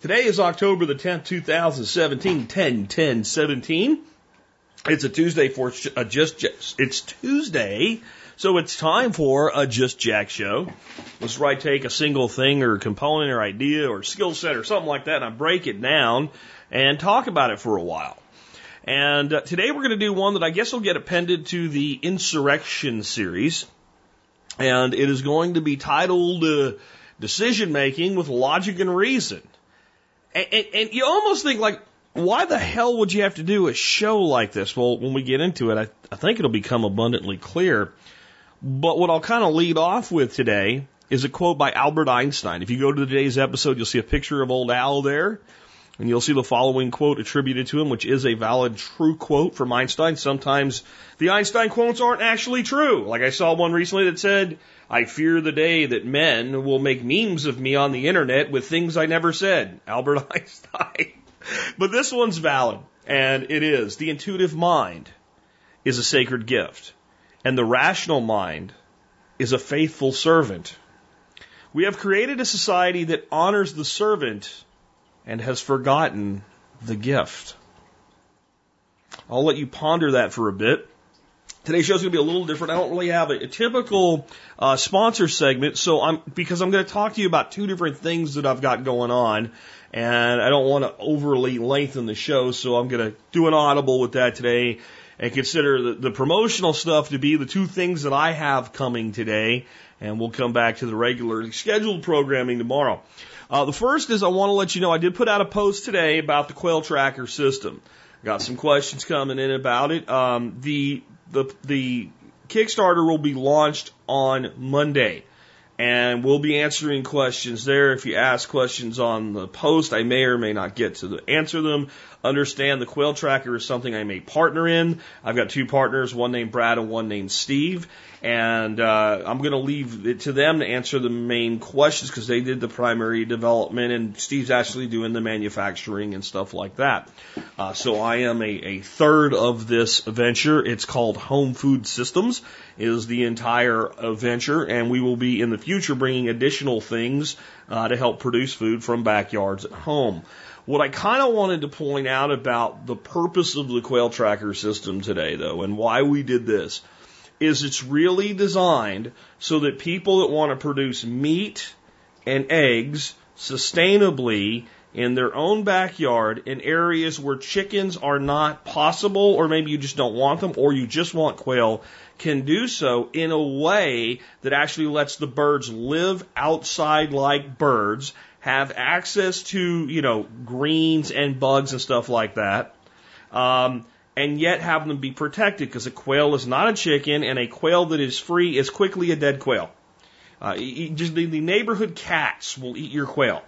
Today is October the 10th, 2017, 10 10 17. It's a Tuesday for a just, just it's Tuesday, so it's time for a Just Jack show. Where I take a single thing or component or idea or skill set or something like that and I break it down and talk about it for a while. And uh, today we're going to do one that I guess will get appended to the Insurrection series. And it is going to be titled uh, Decision Making with Logic and Reason. And, and, and you almost think like, why the hell would you have to do a show like this? Well, when we get into it, I, I think it'll become abundantly clear. But what I'll kind of lead off with today is a quote by Albert Einstein. If you go to today's episode, you'll see a picture of old Al there. And you'll see the following quote attributed to him, which is a valid, true quote from Einstein. Sometimes the Einstein quotes aren't actually true. Like I saw one recently that said, I fear the day that men will make memes of me on the internet with things I never said. Albert Einstein. but this one's valid, and it is. The intuitive mind is a sacred gift, and the rational mind is a faithful servant. We have created a society that honors the servant and has forgotten the gift. I'll let you ponder that for a bit. Today's show is going to be a little different. I don't really have a, a typical uh, sponsor segment, so I'm because I'm going to talk to you about two different things that I've got going on, and I don't want to overly lengthen the show, so I'm going to do an audible with that today and consider the, the promotional stuff to be the two things that I have coming today, and we'll come back to the regular scheduled programming tomorrow. Uh, the first is I want to let you know I did put out a post today about the quail tractor system. Got some questions coming in about it. Um, the the the Kickstarter will be launched on Monday, and we'll be answering questions there. If you ask questions on the post, I may or may not get to the, answer them. Understand the quail tractor is something I may partner in. I've got two partners, one named Brad and one named Steve, and uh, I'm going to leave it to them to answer the main questions because they did the primary development, and Steve's actually doing the manufacturing and stuff like that. Uh, so I am a, a third of this venture. It's called Home Food Systems. Is the entire venture, and we will be in the future bringing additional things uh, to help produce food from backyards at home. What I kind of wanted to point out about the purpose of the quail tractor system today, though, and why we did this, is it's really designed so that people that want to produce meat and eggs sustainably in their own backyard in areas where chickens are not possible, or maybe you just don't want them, or you just want quail, can do so in a way that actually lets the birds live outside like birds, have access to, you know, greens and bugs and stuff like that, um, and yet have them be protected because a quail is not a chicken, and a quail that is free is quickly a dead quail. Uh, just the, the neighborhood cats will eat your quail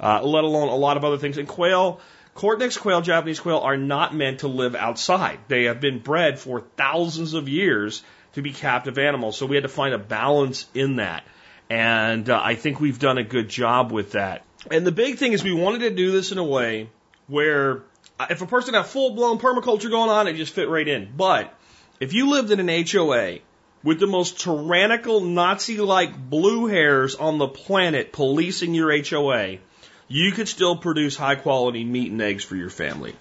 uh, let alone a lot of other things. And quail, Coturnix quail, Japanese quail, are not meant to live outside. They have been bred for thousands of years to be captive animals. So we had to find a balance in that. And uh, I think we've done a good job with that. And the big thing is we wanted to do this in a way where uh, if a person had full blown permaculture going on, it just fit right in. But if you lived in an HOA with the most tyrannical Nazi like blue hairs on the planet policing your HOA, you could still produce high quality meat and eggs for your family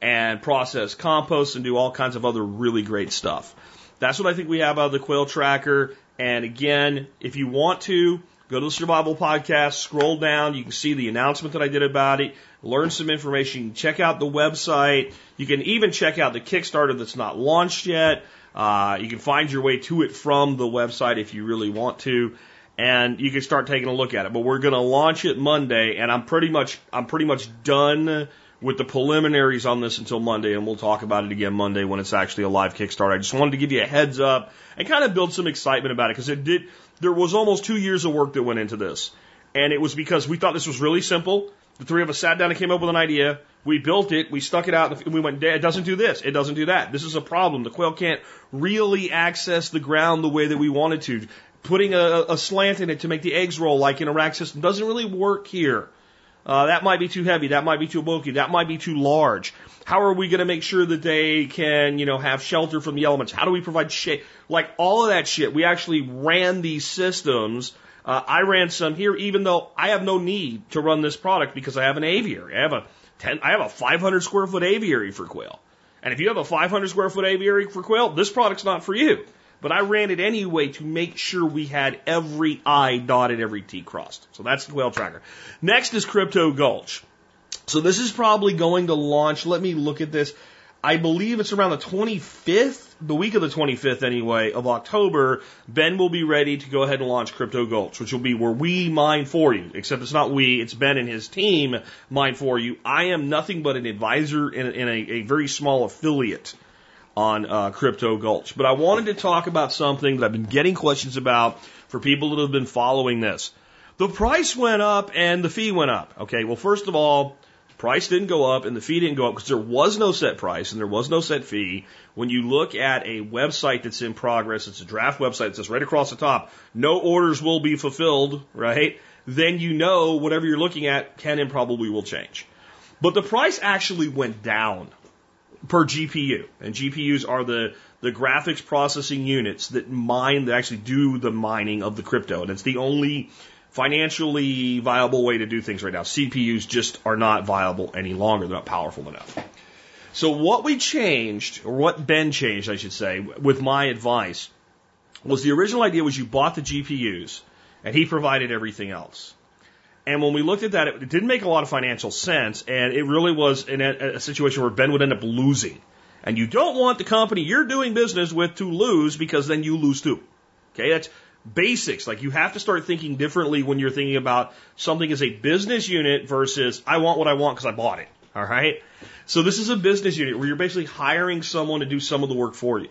and process compost and do all kinds of other really great stuff. That's what I think we have out of the quail tractor. And again, if you want to, go to the survival podcast, scroll down. You can see the announcement that I did about it, learn some information. You can check out the website. You can even check out the Kickstarter that's not launched yet. Uh, you can find your way to it from the website if you really want to and you can start taking a look at it. But we're going to launch it Monday, and I'm pretty much I'm pretty much done with the preliminaries on this until Monday, and we'll talk about it again Monday when it's actually a live Kickstarter. I just wanted to give you a heads up and kind of build some excitement about it because it did. There was almost two years of work that went into this, and it was because we thought this was really simple. The three of us sat down and came up with an idea. We built it, we stuck it out, and we went, it doesn't do this, it doesn't do that. This is a problem. The quail can't really access the ground the way that we wanted to. Putting a, a slant in it to make the eggs roll like in a rack system doesn't really work here. Uh, that might be too heavy. That might be too bulky. That might be too large. How are we going to make sure that they can, you know, have shelter from the elements? How do we provide shade? Like all of that shit. We actually ran these systems. Uh, I ran some here, even though I have no need to run this product because I have an aviary. I have a 10, I have a 500 square foot aviary for quail. And if you have a 500 square foot aviary for quail, this product's not for you. But I ran it anyway to make sure we had every I dotted, every T crossed. So that's the quail tractor. Next is Crypto Gulch. So this is probably going to launch. Let me look at this. I believe it's around the 25th, the week of the 25th anyway, of October. Ben will be ready to go ahead and launch Crypto Gulch, which will be where we mine for you. Except it's not we, it's Ben and his team mine for you. I am nothing but an advisor and, a, a very small affiliate on uh, Crypto Gulch. But I wanted to talk about something that I've been getting questions about for people that have been following this. The price went up and the fee went up. Okay, well, first of all, price didn't go up and the fee didn't go up because there was no set price and there was no set fee. When you look at a website that's in progress, it's a draft website that says right across the top, no orders will be fulfilled, right? Then you know whatever you're looking at can and probably will change. But the price actually went down per GPU. And GPUs are the, the graphics processing units that mine, that actually do the mining of the crypto. And it's the only financially viable way to do things right now. CPUs just are not viable any longer. They're not powerful enough. So what we changed, or what Ben changed, I should say, with my advice, was the original idea was you bought the GPUs and he provided everything else. And when we looked at that, it didn't make a lot of financial sense, and it really was in a, a situation where Ben would end up losing. And you don't want the company you're doing business with to lose because then you lose too. Okay, that's basics. Like you have to start thinking differently when you're thinking about something as a business unit versus I want what I want because I bought it. All right. So this is a business unit where you're basically hiring someone to do some of the work for you.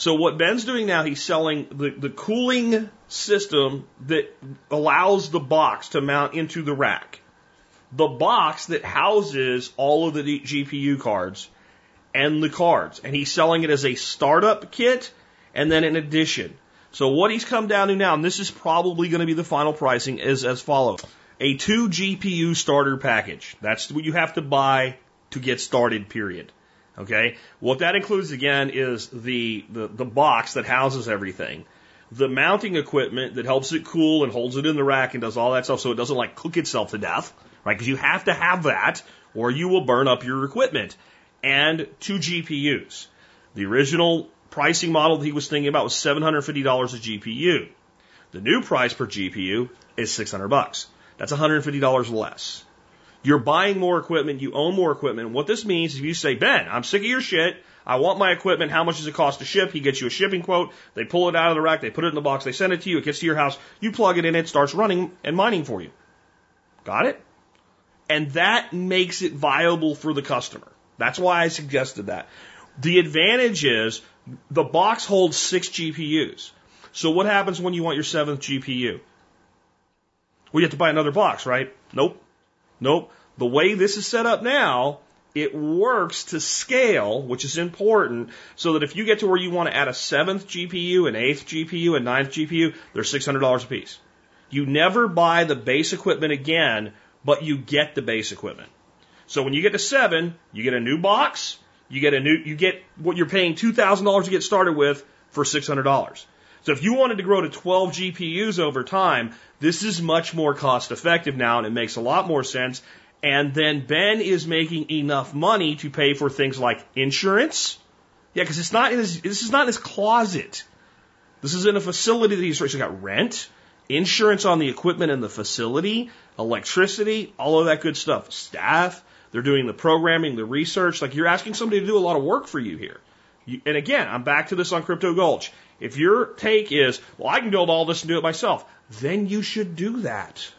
So what Ben's doing now, he's selling the, the cooling system that allows the box to mount into the rack. The box that houses all of the GPU cards and the cards. And he's selling it as a startup kit and then an addition. So what he's come down to now, and this is probably going to be the final pricing, is as follows. A two GPU starter package. That's what you have to buy to get started, period. Okay? What that includes again is the, the, the box that houses everything, the mounting equipment that helps it cool and holds it in the rack and does all that stuff so it doesn't like cook itself to death, right? Because you have to have that or you will burn up your equipment. And two GPUs. The original pricing model that he was thinking about was $750 a GPU. The new price per GPU is 600 bucks. That's $150 less. You're buying more equipment, you own more equipment. What this means is if you say, Ben, I'm sick of your shit. I want my equipment. How much does it cost to ship? He gets you a shipping quote. They pull it out of the rack. They put it in the box. They send it to you. It gets to your house. You plug it in. It starts running and mining for you. Got it? And that makes it viable for the customer. That's why I suggested that. The advantage is the box holds six GPUs. So what happens when you want your seventh GPU? Well, you have to buy another box, right? Nope. Nope. The way this is set up now, it works to scale, which is important, so that if you get to where you want to add a seventh GPU, an eighth GPU, a ninth GPU, they're $600 a piece. You never buy the base equipment again, but you get the base equipment. So when you get to seven, you get a new box, you get a new, you get what you're paying $2,000 to get started with for $600. So if you wanted to grow to 12 GPUs over time, this is much more cost effective now and it makes a lot more sense. And then Ben is making enough money to pay for things like insurance. Yeah, because it's not in his, this is not his closet. This is in a facility that he's, he's got rent, insurance on the equipment and the facility, electricity, all of that good stuff. Staff, they're doing the programming, the research. Like you're asking somebody to do a lot of work for you here. You, and again, I'm back to this on Crypto Gulch. If your take is, well, I can build all this and do it myself, then you should do that.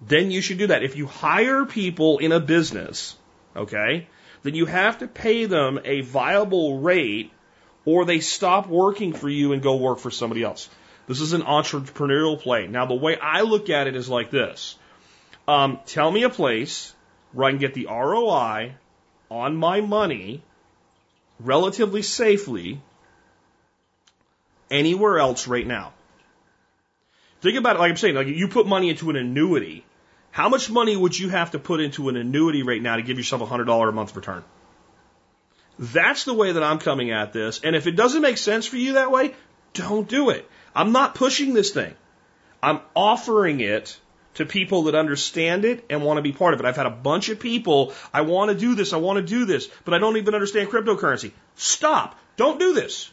Then you should do that. If you hire people in a business, okay, then you have to pay them a viable rate or they stop working for you and go work for somebody else. This is an entrepreneurial play. Now, the way I look at it is like this. Um, tell me a place where I can get the ROI on my money relatively safely anywhere else right now. Think about it like I'm saying, like you put money into an annuity. How much money would you have to put into an annuity right now to give yourself a $100 a month return? That's the way that I'm coming at this. And if it doesn't make sense for you that way, don't do it. I'm not pushing this thing. I'm offering it to people that understand it and want to be part of it. I've had a bunch of people, I want to do this, I want to do this, but I don't even understand cryptocurrency. Stop. Don't do this.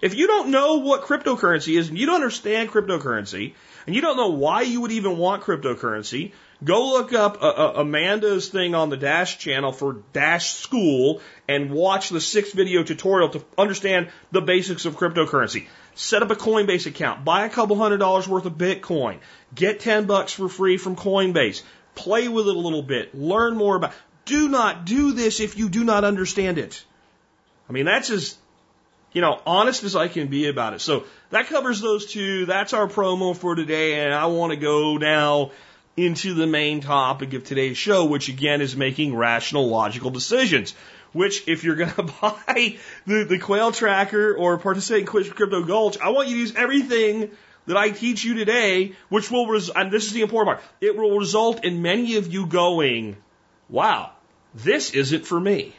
If you don't know what cryptocurrency is and you don't understand cryptocurrency and you don't know why you would even want cryptocurrency, go look up uh, uh, Amanda's thing on the Dash channel for Dash School and watch the six video tutorial to understand the basics of cryptocurrency. Set up a Coinbase account, buy a couple hundred dollars worth of Bitcoin, get 10 bucks for free from Coinbase, play with it a little bit, learn more about. Do not do this if you do not understand it. I mean, that's as you know, honest as I can be about it. So that covers those two. That's our promo for today. And I want to go now into the main topic of today's show, which again is making rational, logical decisions. Which, if you're going to buy the, the quail tractor or participate in Crypto Gulch, I want you to use everything that I teach you today, which will, res- and this is the important part, it will result in many of you going, wow, this isn't for me.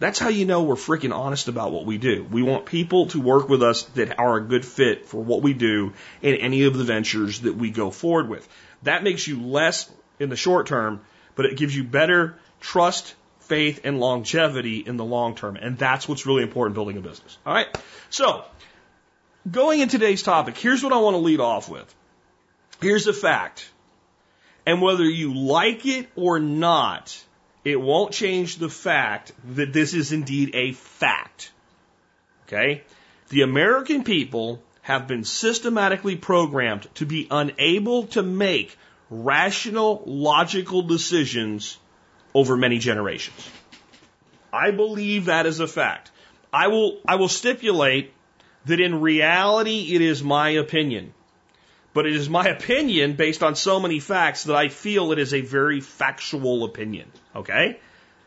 That's how you know we're freaking honest about what we do. We want people to work with us that are a good fit for what we do in any of the ventures that we go forward with. That makes you less in the short term, but it gives you better trust, faith, and longevity in the long term. And that's what's really important building a business. All right. So going in today's topic, here's what I want to lead off with. Here's a fact. And whether you like it or not, it won't change the fact that this is indeed a fact. Okay? The American people have been systematically programmed to be unable to make rational, logical decisions over many generations. I believe that is a fact. I will, I will stipulate that in reality it is my opinion. But it is my opinion based on so many facts that I feel it is a very factual opinion. Okay?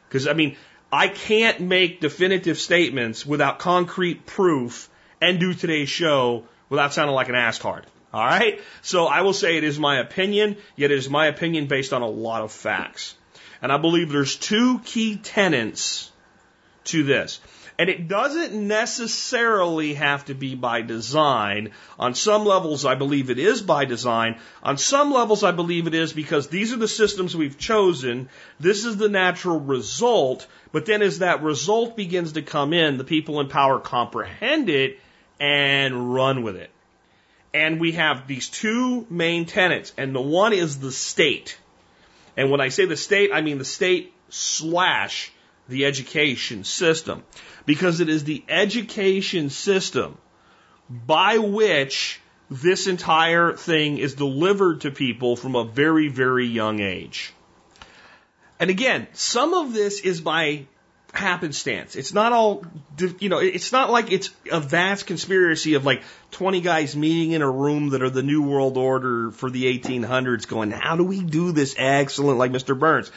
Because, I mean, I can't make definitive statements without concrete proof and do today's show without sounding like an asstard. All right? So I will say it is my opinion, yet it is my opinion based on a lot of facts. And I believe there's two key tenets to this. And it doesn't necessarily have to be by design. On some levels, I believe it is by design. On some levels, I believe it is because these are the systems we've chosen. This is the natural result. But then as that result begins to come in, the people in power comprehend it and run with it. And we have these two main tenets, and the one is the state. And when I say the state, I mean the state slash the education system because it is the education system by which this entire thing is delivered to people from a very, very young age. And again, some of this is by happenstance. It's not all, you know, it's not like it's a vast conspiracy of like 20 guys meeting in a room that are the New World Order for the 1800s going, how do we do this excellent like Mr. Burns?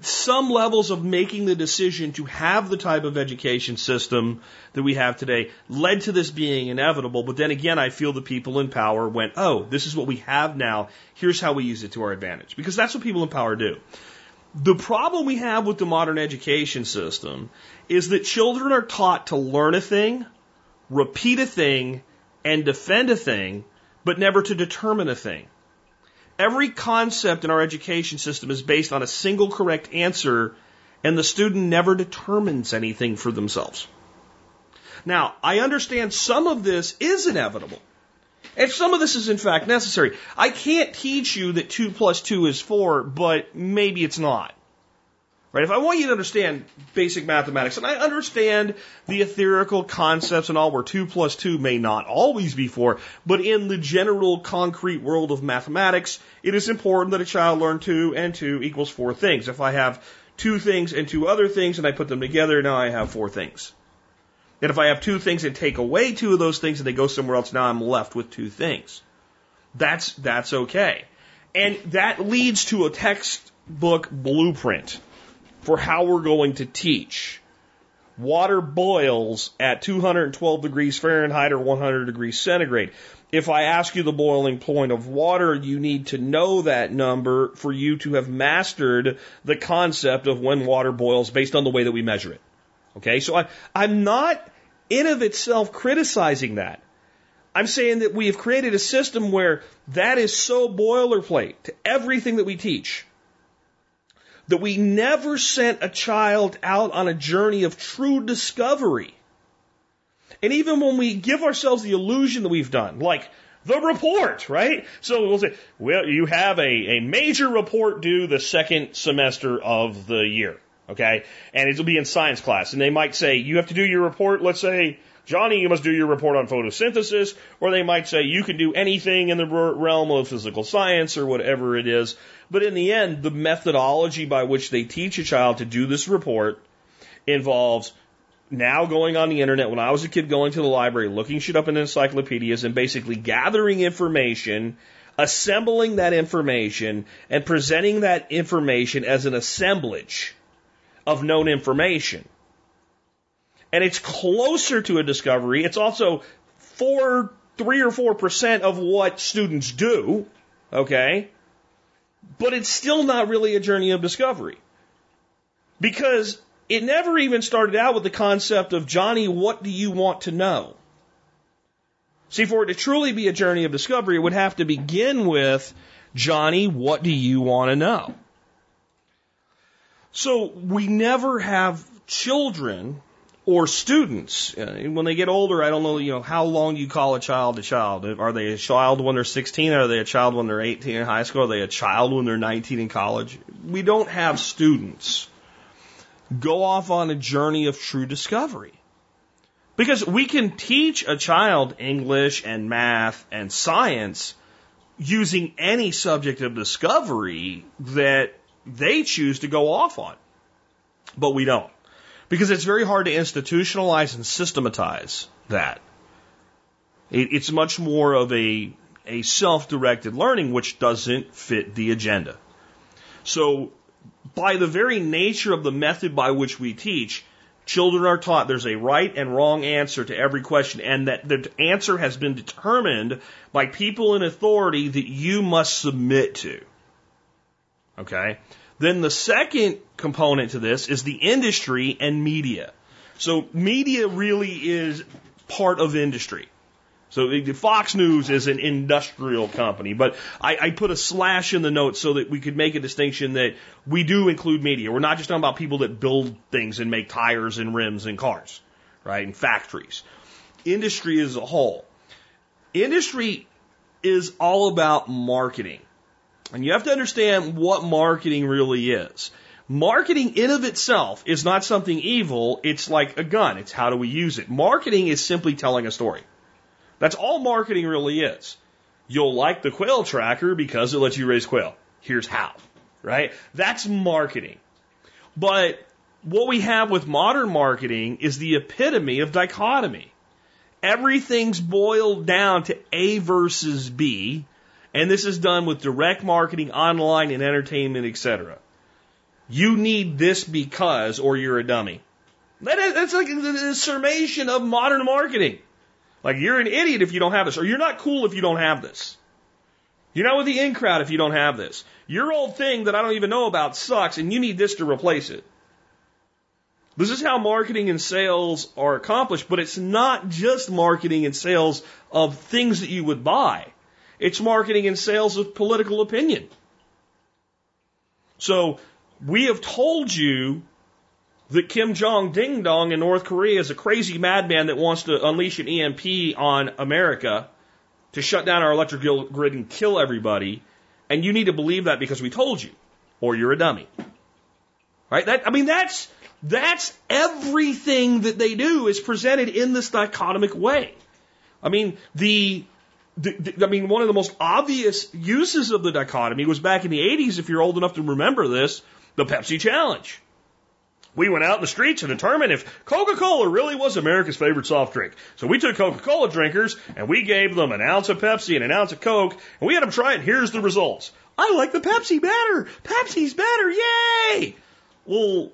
some levels of making the decision to have the type of education system that we have today led to this being inevitable. But then again, I feel the people in power went, oh, this is what we have now. Here's how we use it to our advantage. Because that's what people in power do. The problem we have with the modern education system is that children are taught to learn a thing, repeat a thing, and defend a thing, but never to determine a thing. Every concept in our education system is based on a single correct answer, and the student never determines anything for themselves. Now, I understand some of this is inevitable. And some of this is in fact necessary. I can't teach you that 2 plus 2 is 4, but maybe it's not. Right? If I want you to understand basic mathematics, and I understand the etherical concepts and all where 2 plus 2 may not always be 4, but in the general concrete world of mathematics, it is important that a child learn 2 and 2 equals 4 things. If I have two things and two other things and I put them together, now I have four things. And if I have two things and take away two of those things and they go somewhere else, now I'm left with two things. That's, that's okay. And that leads to a textbook blueprint for how we're going to teach. Water boils at 212 degrees Fahrenheit or 100 degrees centigrade. If I ask you the boiling point of water, you need to know that number for you to have mastered the concept of when water boils based on the way that we measure it. Okay, so I, I'm not in of itself criticizing that. I'm saying that we have created a system where that is so boilerplate to everything that we teach that we never sent a child out on a journey of true discovery. And even when we give ourselves the illusion that we've done, like the report, right? So we'll say, well, you have a, a major report due the second semester of the year, okay? And it'll be in science class. And they might say, you have to do your report, let's say, Johnny, you must do your report on photosynthesis, or they might say you can do anything in the realm of physical science or whatever it is. But in the end, the methodology by which they teach a child to do this report involves now going on the internet, when I was a kid going to the library, looking shit up in encyclopedias and basically gathering information, assembling that information, and presenting that information as an assemblage of known information. And it's closer to a discovery. It's also four, three or four percent of what students do. Okay. But it's still not really a journey of discovery. Because it never even started out with the concept of Johnny, what do you want to know? See, for it to truly be a journey of discovery, it would have to begin with Johnny, what do you want to know? So we never have children or students. Uh, when they get older, I don't know, you know, how long you call a child a child. Are they a child when they're 16? Are they a child when they're 18 in high school? Are they a child when they're 19 in college? We don't have students go off on a journey of true discovery. Because we can teach a child English and math and science using any subject of discovery that they choose to go off on. But we don't. Because it's very hard to institutionalize and systematize that. It, it's much more of a, a self directed learning which doesn't fit the agenda. So, by the very nature of the method by which we teach, children are taught there's a right and wrong answer to every question, and that the answer has been determined by people in authority that you must submit to. Okay? Then the second component to this is the industry and media. So media really is part of industry. So Fox News is an industrial company, but I, I, put a slash in the notes so that we could make a distinction that we do include media. We're not just talking about people that build things and make tires and rims and cars, right? And factories. Industry as a whole. Industry is all about marketing. And you have to understand what marketing really is. Marketing in of itself is not something evil. It's like a gun. It's how do we use it. Marketing is simply telling a story. That's all marketing really is. You'll like the quail tractor because it lets you raise quail. Here's how, right? That's marketing. But what we have with modern marketing is the epitome of dichotomy. Everything's boiled down to A versus B and this is done with direct marketing, online, and entertainment, etc. You need this because, or you're a dummy. That is, that's like the summation of modern marketing. Like you're an idiot if you don't have this, or you're not cool if you don't have this. You're not with the in crowd if you don't have this. Your old thing that I don't even know about sucks, and you need this to replace it. This is how marketing and sales are accomplished, but it's not just marketing and sales of things that you would buy. It's marketing and sales of political opinion. So we have told you that Kim Jong Ding Dong in North Korea is a crazy madman that wants to unleash an EMP on America to shut down our electric grid and kill everybody. And you need to believe that because we told you, or you're a dummy. Right? That, I mean, that's, that's everything that they do is presented in this dichotomic way. I mean, the I mean, one of the most obvious uses of the dichotomy was back in the 80s, if you're old enough to remember this, the Pepsi Challenge. We went out in the streets to determine if Coca-Cola really was America's favorite soft drink. So we took Coca-Cola drinkers and we gave them an ounce of Pepsi and an ounce of Coke and we had them try it. Here's the results. I like the Pepsi better. Pepsi's better. Yay! Well,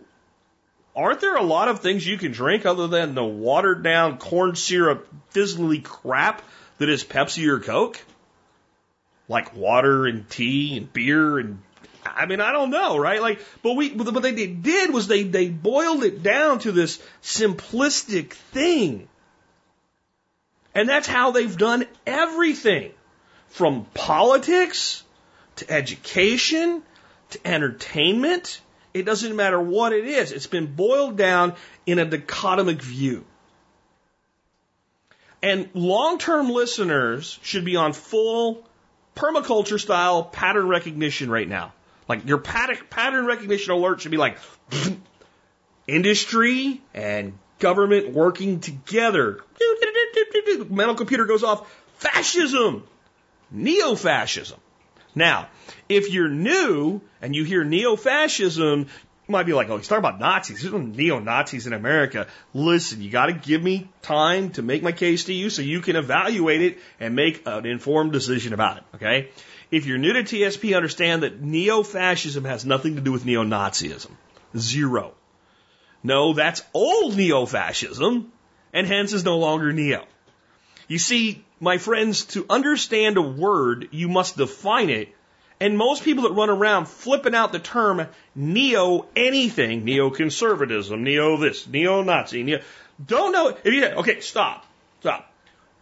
aren't there a lot of things you can drink other than the watered down corn syrup fizzly crap that is Pepsi or Coke? Like water and tea and beer and I mean, I don't know, right? Like, but we, but what they did was they, they boiled it down to this simplistic thing. And that's how they've done everything from politics to education to entertainment. It doesn't matter what it is. It's been boiled down in a dichotomic view. And long-term listeners should be on full permaculture style pattern recognition right now. Like your pattern recognition alert should be like industry and government working together. Mental computer goes off. Fascism. Neo fascism. Now, if you're new and you hear neo fascism, you might be like, oh, he's talking about Nazis. There's no neo Nazis in America. Listen, you got to give me time to make my case to you so you can evaluate it and make an informed decision about it. Okay? If you're new to TSP, understand that neo fascism has nothing to do with neo Nazism. Zero. No, that's old neo fascism, and hence is no longer neo. You see, my friends, to understand a word, you must define it. And most people that run around flipping out the term neo anything, neoconservatism, neo this, neo Nazi, neo, don't know. If you, okay, stop, stop.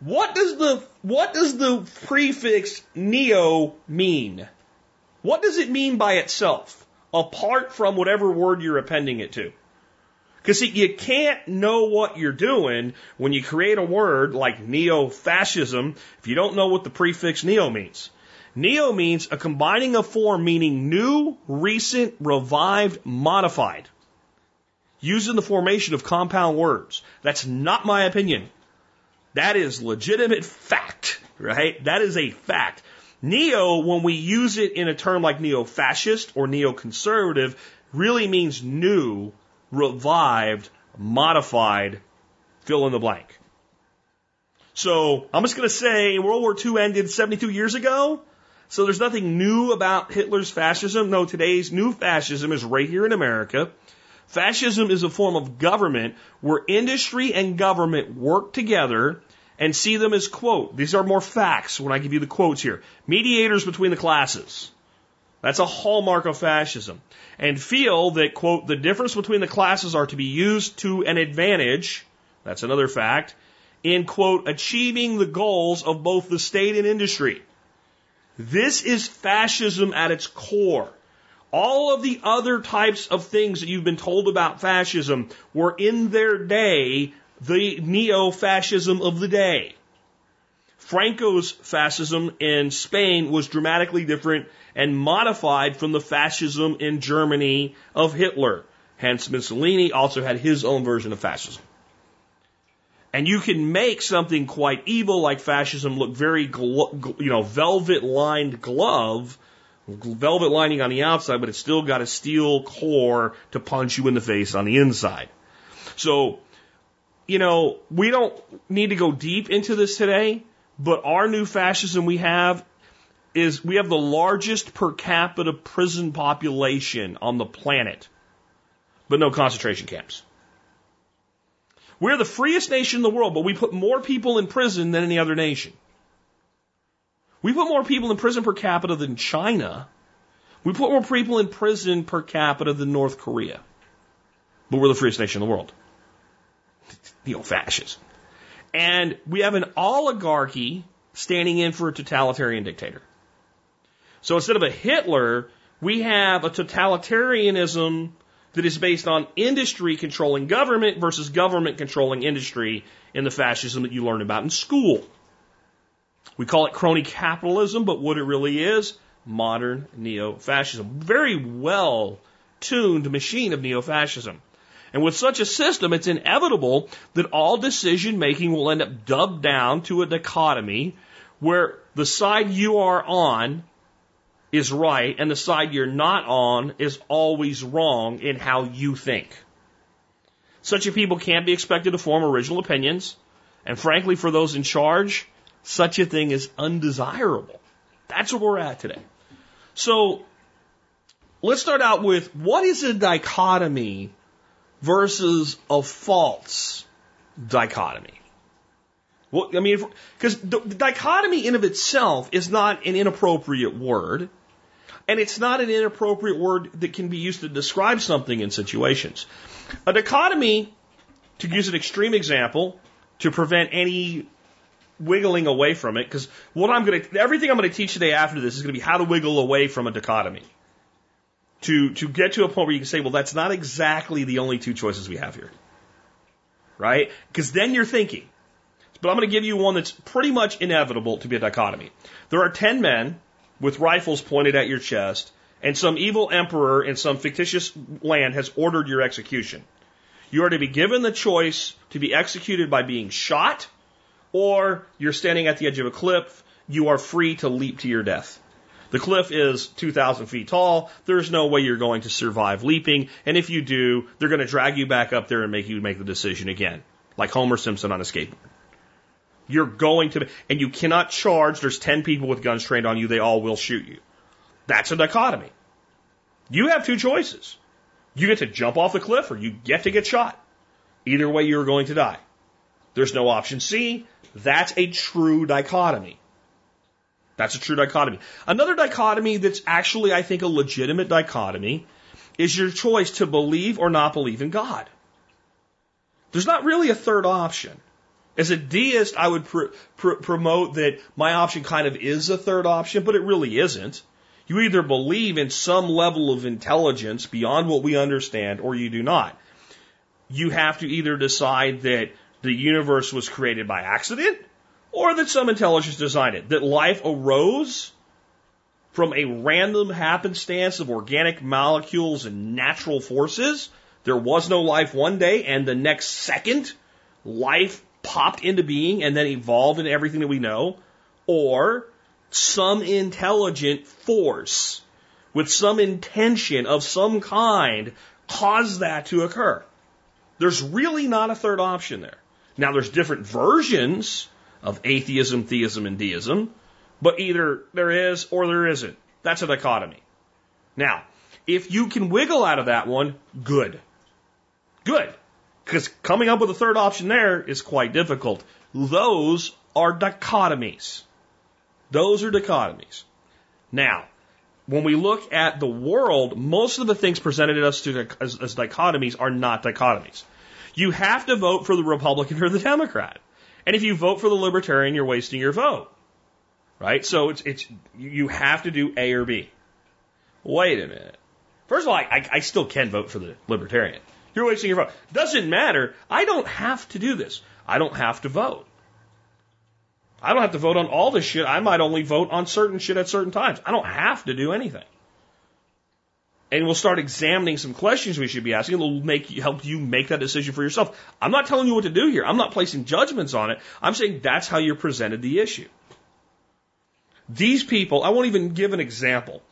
What does the, what does the prefix neo mean? What does it mean by itself, apart from whatever word you're appending it to? Because you can't know what you're doing when you create a word like neo-fascism if you don't know what the prefix neo means. Neo means a combining of form meaning new, recent, revived, modified. Used in the formation of compound words. That's not my opinion. That is legitimate fact, right? That is a fact. Neo, when we use it in a term like neo-fascist or neo-conservative, really means new, revived, modified, fill in the blank. So I'm just going to say World War II ended 72 years ago. So there's nothing new about Hitler's fascism. No, today's new fascism is right here in America. Fascism is a form of government where industry and government work together and see them as quote. These are more facts when I give you the quotes here. Mediators between the classes. That's a hallmark of fascism. And feel that, quote, the difference between the classes are to be used to an advantage, that's another fact, in, quote, achieving the goals of both the state and industry. This is fascism at its core. All of the other types of things that you've been told about fascism were in their day the neo fascism of the day. Franco's fascism in Spain was dramatically different and modified from the fascism in Germany of Hitler. Hence, Mussolini also had his own version of fascism. And you can make something quite evil like fascism look very, you know, velvet lined glove, velvet lining on the outside, but it's still got a steel core to punch you in the face on the inside. So, you know, we don't need to go deep into this today, but our new fascism we have is we have the largest per capita prison population on the planet, but no concentration camps. We're the freest nation in the world, but we put more people in prison than any other nation. We put more people in prison per capita than China. We put more people in prison per capita than North Korea. But we're the freest nation in the world. Neo fascists. And we have an oligarchy standing in for a totalitarian dictator. So instead of a Hitler, we have a totalitarianism that is based on industry controlling government versus government controlling industry in the fascism that you learn about in school. We call it crony capitalism, but what it really is, modern neo fascism. Very well tuned machine of neo fascism. And with such a system, it's inevitable that all decision making will end up dubbed down to a dichotomy where the side you are on is right and the side you're not on is always wrong in how you think. Such a people can't be expected to form original opinions, and frankly, for those in charge, such a thing is undesirable. That's where we're at today. So let's start out with what is a dichotomy versus a false dichotomy? Well, I mean, because dichotomy in of itself is not an inappropriate word, and it's not an inappropriate word that can be used to describe something in situations. A dichotomy, to use an extreme example, to prevent any wiggling away from it, because what I'm going to, everything I'm going to teach today after this is going to be how to wiggle away from a dichotomy. To, to get to a point where you can say, well, that's not exactly the only two choices we have here. Right? Because then you're thinking, but I'm going to give you one that's pretty much inevitable to be a dichotomy. There are 10 men with rifles pointed at your chest, and some evil emperor in some fictitious land has ordered your execution. You are to be given the choice to be executed by being shot, or you're standing at the edge of a cliff. You are free to leap to your death. The cliff is 2,000 feet tall. There's no way you're going to survive leaping. And if you do, they're going to drag you back up there and make you make the decision again, like Homer Simpson on a skateboard. You're going to, and you cannot charge. There's 10 people with guns trained on you. They all will shoot you. That's a dichotomy. You have two choices. You get to jump off the cliff or you get to get shot. Either way, you're going to die. There's no option C. That's a true dichotomy. That's a true dichotomy. Another dichotomy that's actually, I think, a legitimate dichotomy is your choice to believe or not believe in God. There's not really a third option. As a deist, I would pr pr promote that my option kind of is a third option, but it really isn't. You either believe in some level of intelligence beyond what we understand or you do not. You have to either decide that the universe was created by accident or that some intelligence designed it, that life arose from a random happenstance of organic molecules and natural forces. There was no life one day and the next second life popped into being and then evolved into everything that we know, or some intelligent force with some intention of some kind caused that to occur. There's really not a third option there. Now, there's different versions of atheism, theism, and deism, but either there is or there isn't. That's a dichotomy. Now, if you can wiggle out of that one, good. Good. Because coming up with a third option there is quite difficult. Those are dichotomies. Those are dichotomies. Now, when we look at the world, most of the things presented to us as, as dichotomies are not dichotomies. You have to vote for the Republican or the Democrat. And if you vote for the Libertarian, you're wasting your vote. Right? So it's, it's, you have to do A or B. Wait a minute. First of all, I, I still can vote for the Libertarian. You're wasting your vote. Doesn't matter. I don't have to do this. I don't have to vote. I don't have to vote on all this shit. I might only vote on certain shit at certain times. I don't have to do anything. And we'll start examining some questions we should be asking. It'll make help you make that decision for yourself. I'm not telling you what to do here. I'm not placing judgments on it. I'm saying that's how you're presented the issue. These people, I won't even give an example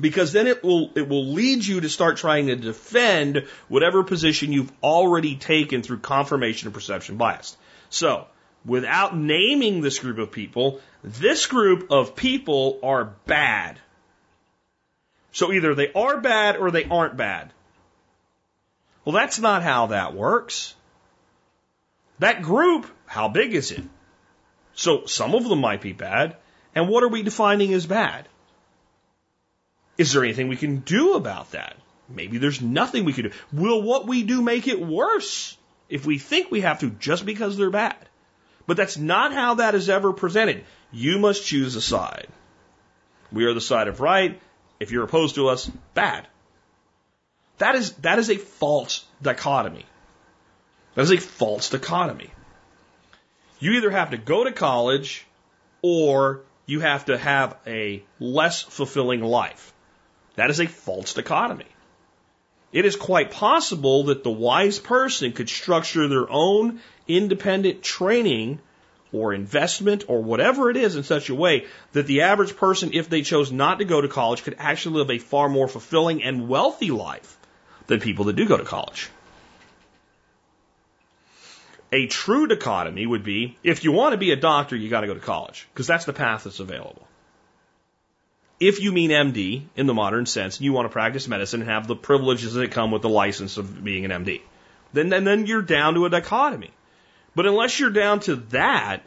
because then it will it will lead you to start trying to defend whatever position you've already taken through confirmation and perception bias. So, without naming this group of people, this group of people are bad. So either they are bad or they aren't bad. Well, that's not how that works. That group, how big is it? So some of them might be bad. And what are we defining as bad? Is there anything we can do about that? Maybe there's nothing we can do. Will what we do make it worse if we think we have to just because they're bad? But that's not how that is ever presented. You must choose a side. We are the side of right. If you're opposed to us, bad. That is, that is a false dichotomy. That is a false dichotomy. You either have to go to college or you have to have a less fulfilling life. That is a false dichotomy. It is quite possible that the wise person could structure their own independent training or investment or whatever it is in such a way that the average person, if they chose not to go to college, could actually live a far more fulfilling and wealthy life than people that do go to college. A true dichotomy would be if you want to be a doctor, you got to go to college because that's the path that's available. If you mean MD in the modern sense and you want to practice medicine and have the privileges that come with the license of being an MD, then, then, then you're down to a dichotomy. But unless you're down to that,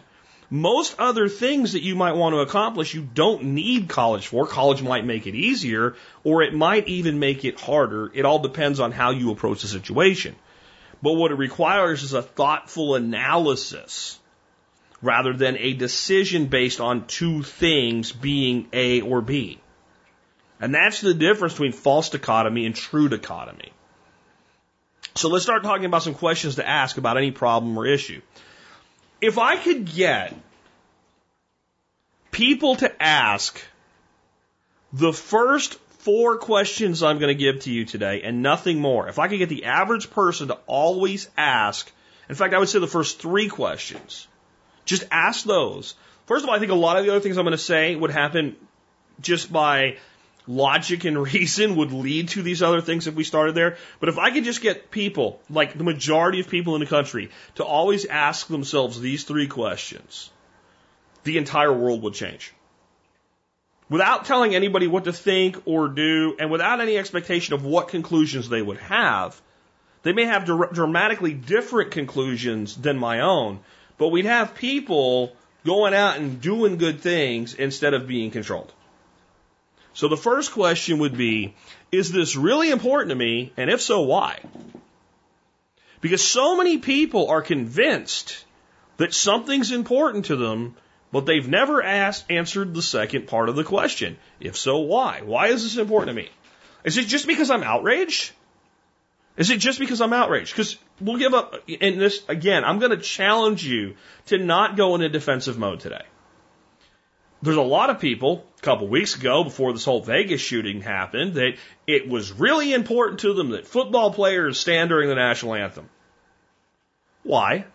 most other things that you might want to accomplish, you don't need college for. College might make it easier, or it might even make it harder. It all depends on how you approach the situation. But what it requires is a thoughtful analysis rather than a decision based on two things being A or B. And that's the difference between false dichotomy and true dichotomy. So let's start talking about some questions to ask about any problem or issue. If I could get people to ask the first four questions I'm going to give to you today and nothing more, if I could get the average person to always ask, in fact, I would say the first three questions, just ask those. First of all, I think a lot of the other things I'm going to say would happen just by logic and reason would lead to these other things if we started there. But if I could just get people, like the majority of people in the country, to always ask themselves these three questions, the entire world would change. Without telling anybody what to think or do, and without any expectation of what conclusions they would have, they may have dr- dramatically different conclusions than my own, but we'd have people going out and doing good things instead of being controlled. So the first question would be, is this really important to me? And if so, why? Because so many people are convinced that something's important to them, but they've never asked, answered the second part of the question. If so, why? Why is this important to me? Is it just because I'm outraged? Is it just because I'm outraged? Because we'll give up, and this, again, I'm going to challenge you to not go in a defensive mode today there's a lot of people a couple weeks ago before this whole Vegas shooting happened that it was really important to them that football players stand during the national anthem. Why?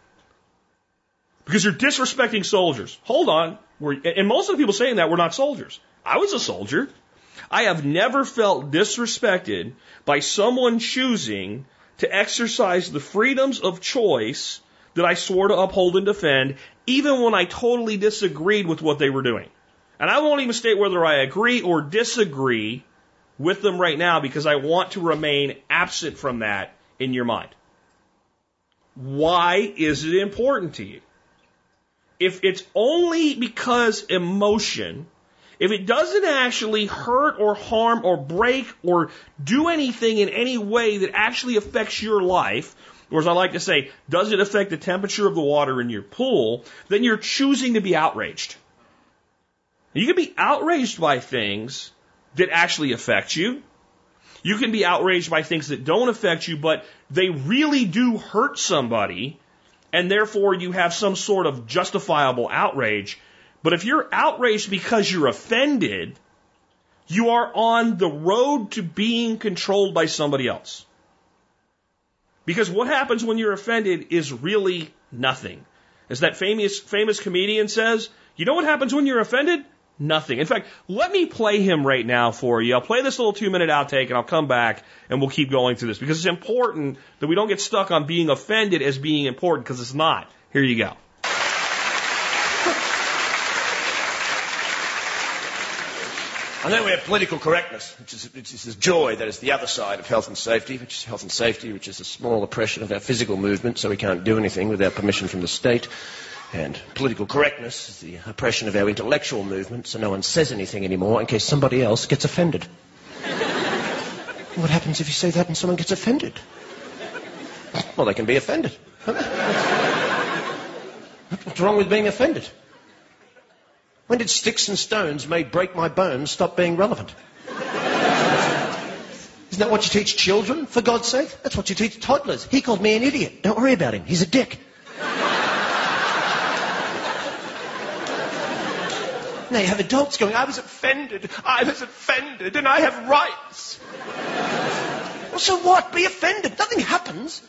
Because you're disrespecting soldiers. Hold on. We're, and most of the people saying that were not soldiers. I was a soldier. I have never felt disrespected by someone choosing to exercise the freedoms of choice that I swore to uphold and defend, even when I totally disagreed with what they were doing. And I won't even state whether I agree or disagree with them right now because I want to remain absent from that in your mind. Why is it important to you? If it's only because emotion, if it doesn't actually hurt or harm or break or do anything in any way that actually affects your life, or as I like to say, does it affect the temperature of the water in your pool, then you're choosing to be outraged. You can be outraged by things that actually affect you. You can be outraged by things that don't affect you, but they really do hurt somebody, and therefore you have some sort of justifiable outrage. But if you're outraged because you're offended, you are on the road to being controlled by somebody else. Because what happens when you're offended is really nothing. As that famous, famous comedian says, you know what happens when you're offended? Nothing. In fact, let me play him right now for you. I'll play this little two minute outtake and I'll come back and we'll keep going through this because it's important that we don't get stuck on being offended as being important because it's not. Here you go. I then we have political correctness, which is, which is joy, that is the other side of health and safety, which is health and safety, which is a small oppression of our physical movement, so we can't do anything without permission from the state. And political correctness is the oppression of our intellectual movement, so no one says anything anymore in case somebody else gets offended. what happens if you say that and someone gets offended? Well, they can be offended. What's wrong with being offended? When did sticks and stones may break my bones stop being relevant? Isn't that what you teach children, for God's sake? That's what you teach toddlers. He called me an idiot. Don't worry about him. He's a dick. Now you have adults going, I was offended, I was offended, and I have rights. well, so what? Be offended. Nothing happens.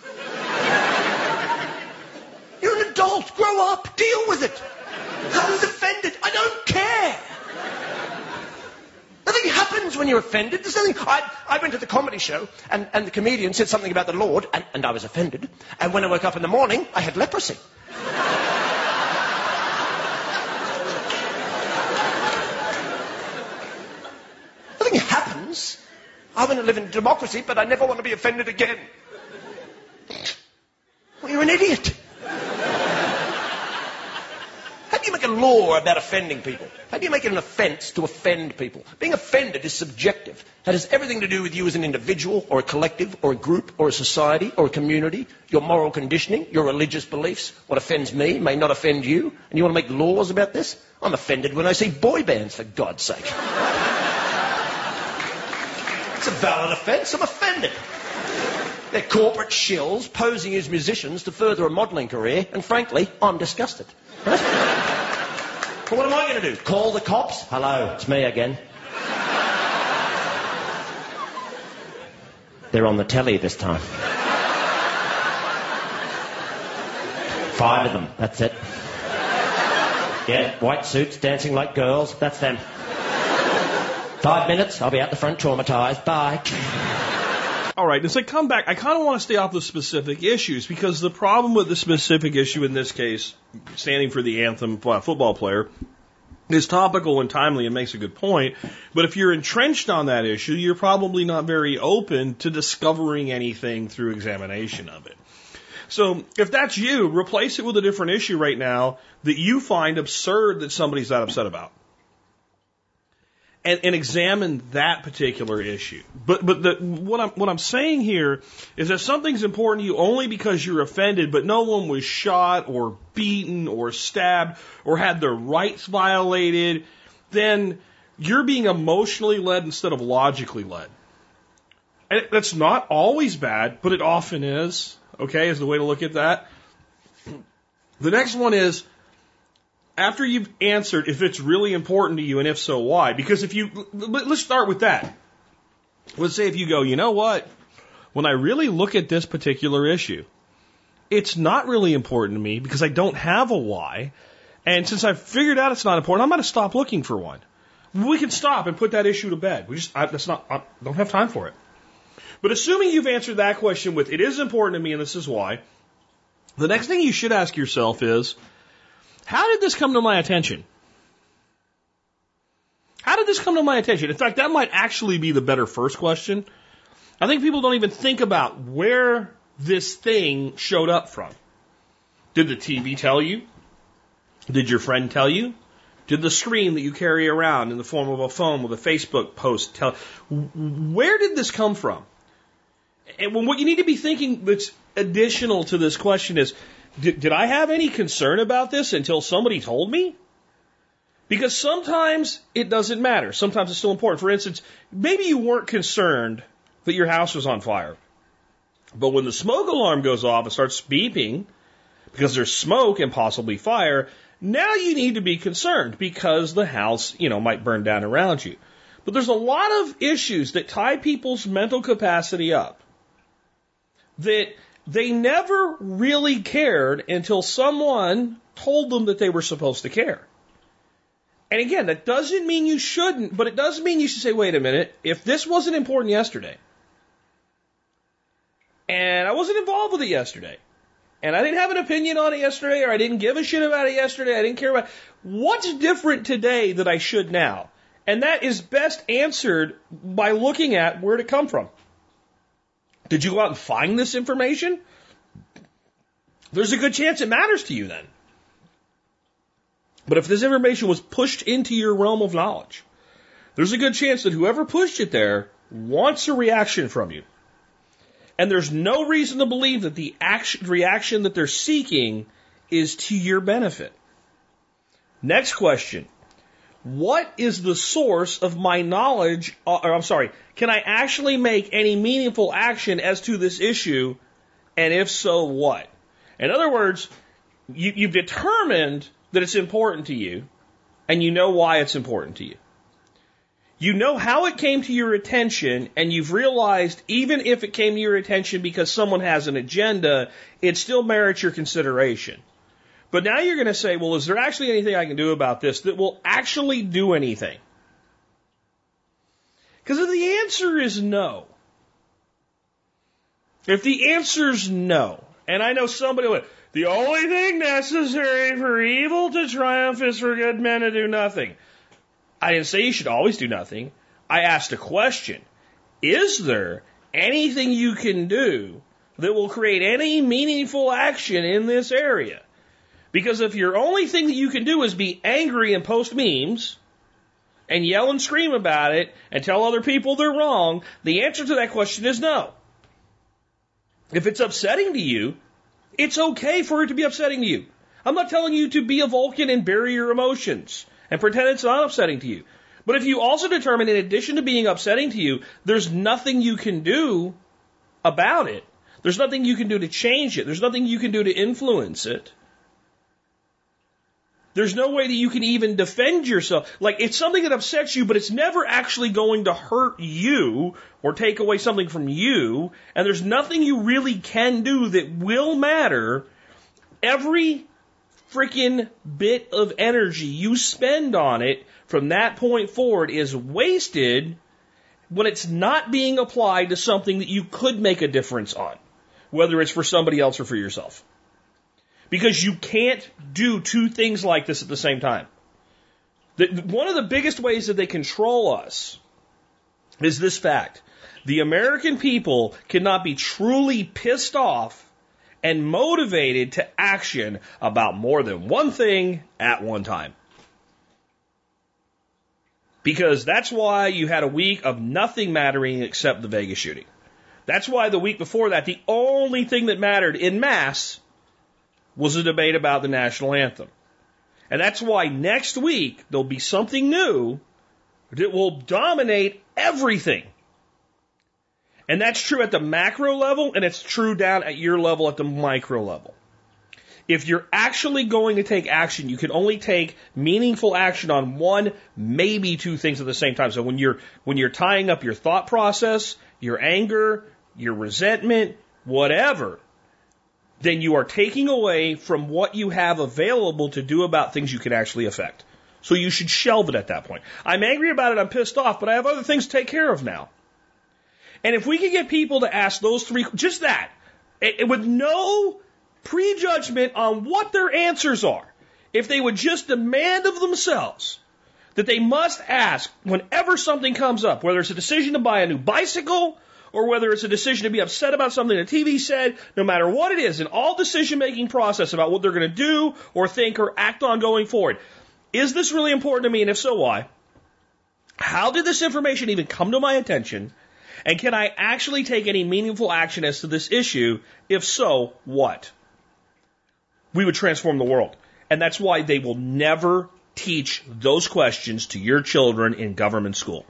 You're an adult. Grow up. Deal with it. I offended. I don't care. Nothing happens when you're offended. There's nothing. I, I went to the comedy show, and, and the comedian said something about the Lord, and, and I was offended. And when I woke up in the morning, I had leprosy. Nothing happens. I want to live in democracy, but I never want to be offended again. Well, you're an idiot. How do you make a law about offending people? How do you make it an offence to offend people? Being offended is subjective. That has everything to do with you as an individual, or a collective, or a group, or a society, or a community, your moral conditioning, your religious beliefs. What offends me may not offend you. And you want to make laws about this? I'm offended when I see boy bands, for God's sake. it's a valid offence. I'm offended. They're corporate shills posing as musicians to further a modelling career, and frankly, I'm disgusted. But what am I going to do? Call the cops? Hello, it's me again. They're on the telly this time. Five of them, that's it. Yeah, white suits, dancing like girls, that's them. Five minutes, I'll be out the front traumatised. Bye. All right, as I come back, I kind of want to stay off the specific issues because the problem with the specific issue in this case, standing for the anthem uh, football player, is topical and timely and makes a good point. But if you're entrenched on that issue, you're probably not very open to discovering anything through examination of it. So if that's you, replace it with a different issue right now that you find absurd that somebody's that upset about. And, and examine that particular issue. But but the, what I'm what I'm saying here is that something's important to you only because you're offended, but no one was shot or beaten or stabbed or had their rights violated. Then you're being emotionally led instead of logically led. And that's not always bad, but it often is okay, is the way to look at that. The next one is after you've answered if it's really important to you and if so, why? Because if you, let's start with that. Let's say if you go, you know what? When I really look at this particular issue, it's not really important to me because I don't have a why. And since I've figured out it's not important, I'm going to stop looking for one. We can stop and put that issue to bed. We just, I, that's not, I don't have time for it. But assuming you've answered that question with, it is important to me and this is why, the next thing you should ask yourself is, how did this come to my attention? How did this come to my attention? In fact, that might actually be the better first question. I think people don't even think about where this thing showed up from. Did the TV tell you? Did your friend tell you? Did the screen that you carry around in the form of a phone with a Facebook post tell? Where did this come from? And what you need to be thinking that's additional to this question is, did, did I have any concern about this until somebody told me? Because sometimes it doesn't matter. Sometimes it's still important. For instance, maybe you weren't concerned that your house was on fire. But when the smoke alarm goes off and starts beeping, because there's smoke and possibly fire, now you need to be concerned because the house, you know, might burn down around you. But there's a lot of issues that tie people's mental capacity up that they never really cared until someone told them that they were supposed to care. And again, that doesn't mean you shouldn't, but it does mean you should say, wait a minute, if this wasn't important yesterday, and I wasn't involved with it yesterday, and I didn't have an opinion on it yesterday, or I didn't give a shit about it yesterday, I didn't care about it, what's different today that I should now? And that is best answered by looking at where it come from. Did you go out and find this information? There's a good chance it matters to you then. But if this information was pushed into your realm of knowledge, there's a good chance that whoever pushed it there wants a reaction from you. And there's no reason to believe that the action, reaction that they're seeking is to your benefit. Next question. What is the source of my knowledge? Uh, or I'm sorry, can I actually make any meaningful action as to this issue? And if so, what? In other words, you, you've determined that it's important to you, and you know why it's important to you. You know how it came to your attention, and you've realized even if it came to your attention because someone has an agenda, it still merits your consideration. But now you're going to say, well, is there actually anything I can do about this that will actually do anything? Because if the answer is no, if the answer is no, and I know somebody would, the only thing necessary for evil to triumph is for good men to do nothing. I didn't say you should always do nothing. I asked a question. is there anything you can do that will create any meaningful action in this area? Because if your only thing that you can do is be angry and post memes and yell and scream about it and tell other people they're wrong, the answer to that question is no. If it's upsetting to you, it's okay for it to be upsetting to you. I'm not telling you to be a Vulcan and bury your emotions and pretend it's not upsetting to you. But if you also determine, in addition to being upsetting to you, there's nothing you can do about it, there's nothing you can do to change it, there's nothing you can do to influence it, there's no way that you can even defend yourself. Like, it's something that upsets you, but it's never actually going to hurt you or take away something from you. And there's nothing you really can do that will matter. Every freaking bit of energy you spend on it from that point forward is wasted when it's not being applied to something that you could make a difference on, whether it's for somebody else or for yourself. Because you can't do two things like this at the same time. The, one of the biggest ways that they control us is this fact. The American people cannot be truly pissed off and motivated to action about more than one thing at one time. Because that's why you had a week of nothing mattering except the Vegas shooting. That's why the week before that, the only thing that mattered in mass was a debate about the national anthem. And that's why next week there'll be something new that will dominate everything. And that's true at the macro level and it's true down at your level at the micro level. If you're actually going to take action, you can only take meaningful action on one, maybe two things at the same time. So when you're, when you're tying up your thought process, your anger, your resentment, whatever, then you are taking away from what you have available to do about things you can actually affect. So you should shelve it at that point. I'm angry about it, I'm pissed off, but I have other things to take care of now. And if we could get people to ask those three, just that, it, it, with no prejudgment on what their answers are, if they would just demand of themselves that they must ask whenever something comes up, whether it's a decision to buy a new bicycle or whether it's a decision to be upset about something the TV said, no matter what it is, in all decision making process about what they're going to do or think or act on going forward, is this really important to me? And if so, why? How did this information even come to my attention? And can I actually take any meaningful action as to this issue? If so, what? We would transform the world. And that's why they will never teach those questions to your children in government school.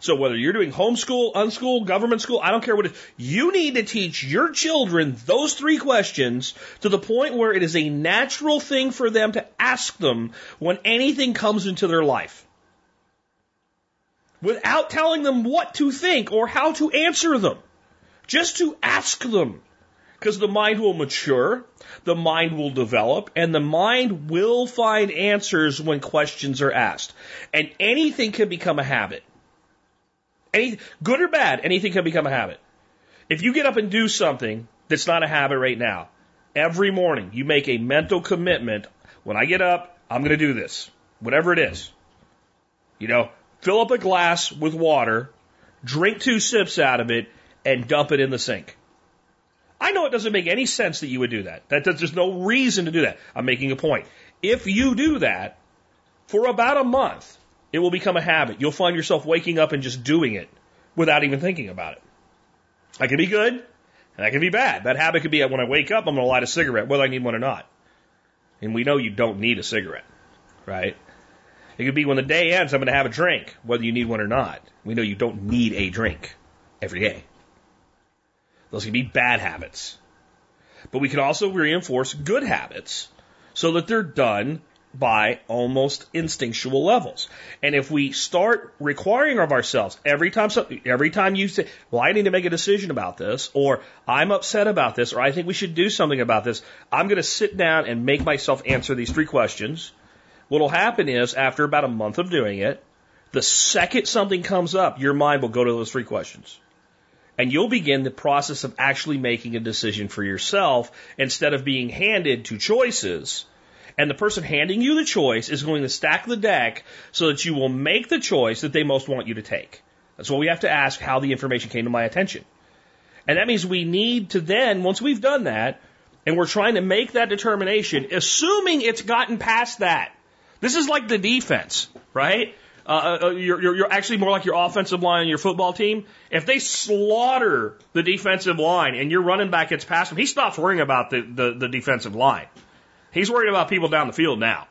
So whether you're doing homeschool, unschool, government school, I don't care what it is, you need to teach your children those three questions to the point where it is a natural thing for them to ask them when anything comes into their life. Without telling them what to think or how to answer them. Just to ask them. Because the mind will mature, the mind will develop, and the mind will find answers when questions are asked. And anything can become a habit. Any, good or bad, anything can become a habit. If you get up and do something that's not a habit right now, every morning you make a mental commitment. When I get up, I'm going to do this, whatever it is. You know, fill up a glass with water, drink two sips out of it, and dump it in the sink. I know it doesn't make any sense that you would do that. That there's no reason to do that. I'm making a point. If you do that for about a month, it will become a habit. You'll find yourself waking up and just doing it without even thinking about it. That can be good, and that can be bad. That habit could be when I wake up, I'm going to light a cigarette, whether I need one or not. And we know you don't need a cigarette, right? It could be when the day ends, I'm going to have a drink, whether you need one or not. We know you don't need a drink every day. Those can be bad habits. But we can also reinforce good habits so that they're done by almost instinctual levels. And if we start requiring of ourselves every time, every time you say, well, I need to make a decision about this, or I'm upset about this, or I think we should do something about this, I'm going to sit down and make myself answer these three questions. What'll happen is after about a month of doing it, the second something comes up, your mind will go to those three questions. And you'll begin the process of actually making a decision for yourself instead of being handed two choices and the person handing you the choice is going to stack the deck so that you will make the choice that they most want you to take. That's why we have to ask how the information came to my attention. And that means we need to then, once we've done that, and we're trying to make that determination, assuming it's gotten past that. This is like the defense, right? Uh, uh, you're, you're, you're actually more like your offensive line on your football team. If they slaughter the defensive line and your running back gets past him, he stops worrying about the, the, the defensive line. He's worried about people down the field now,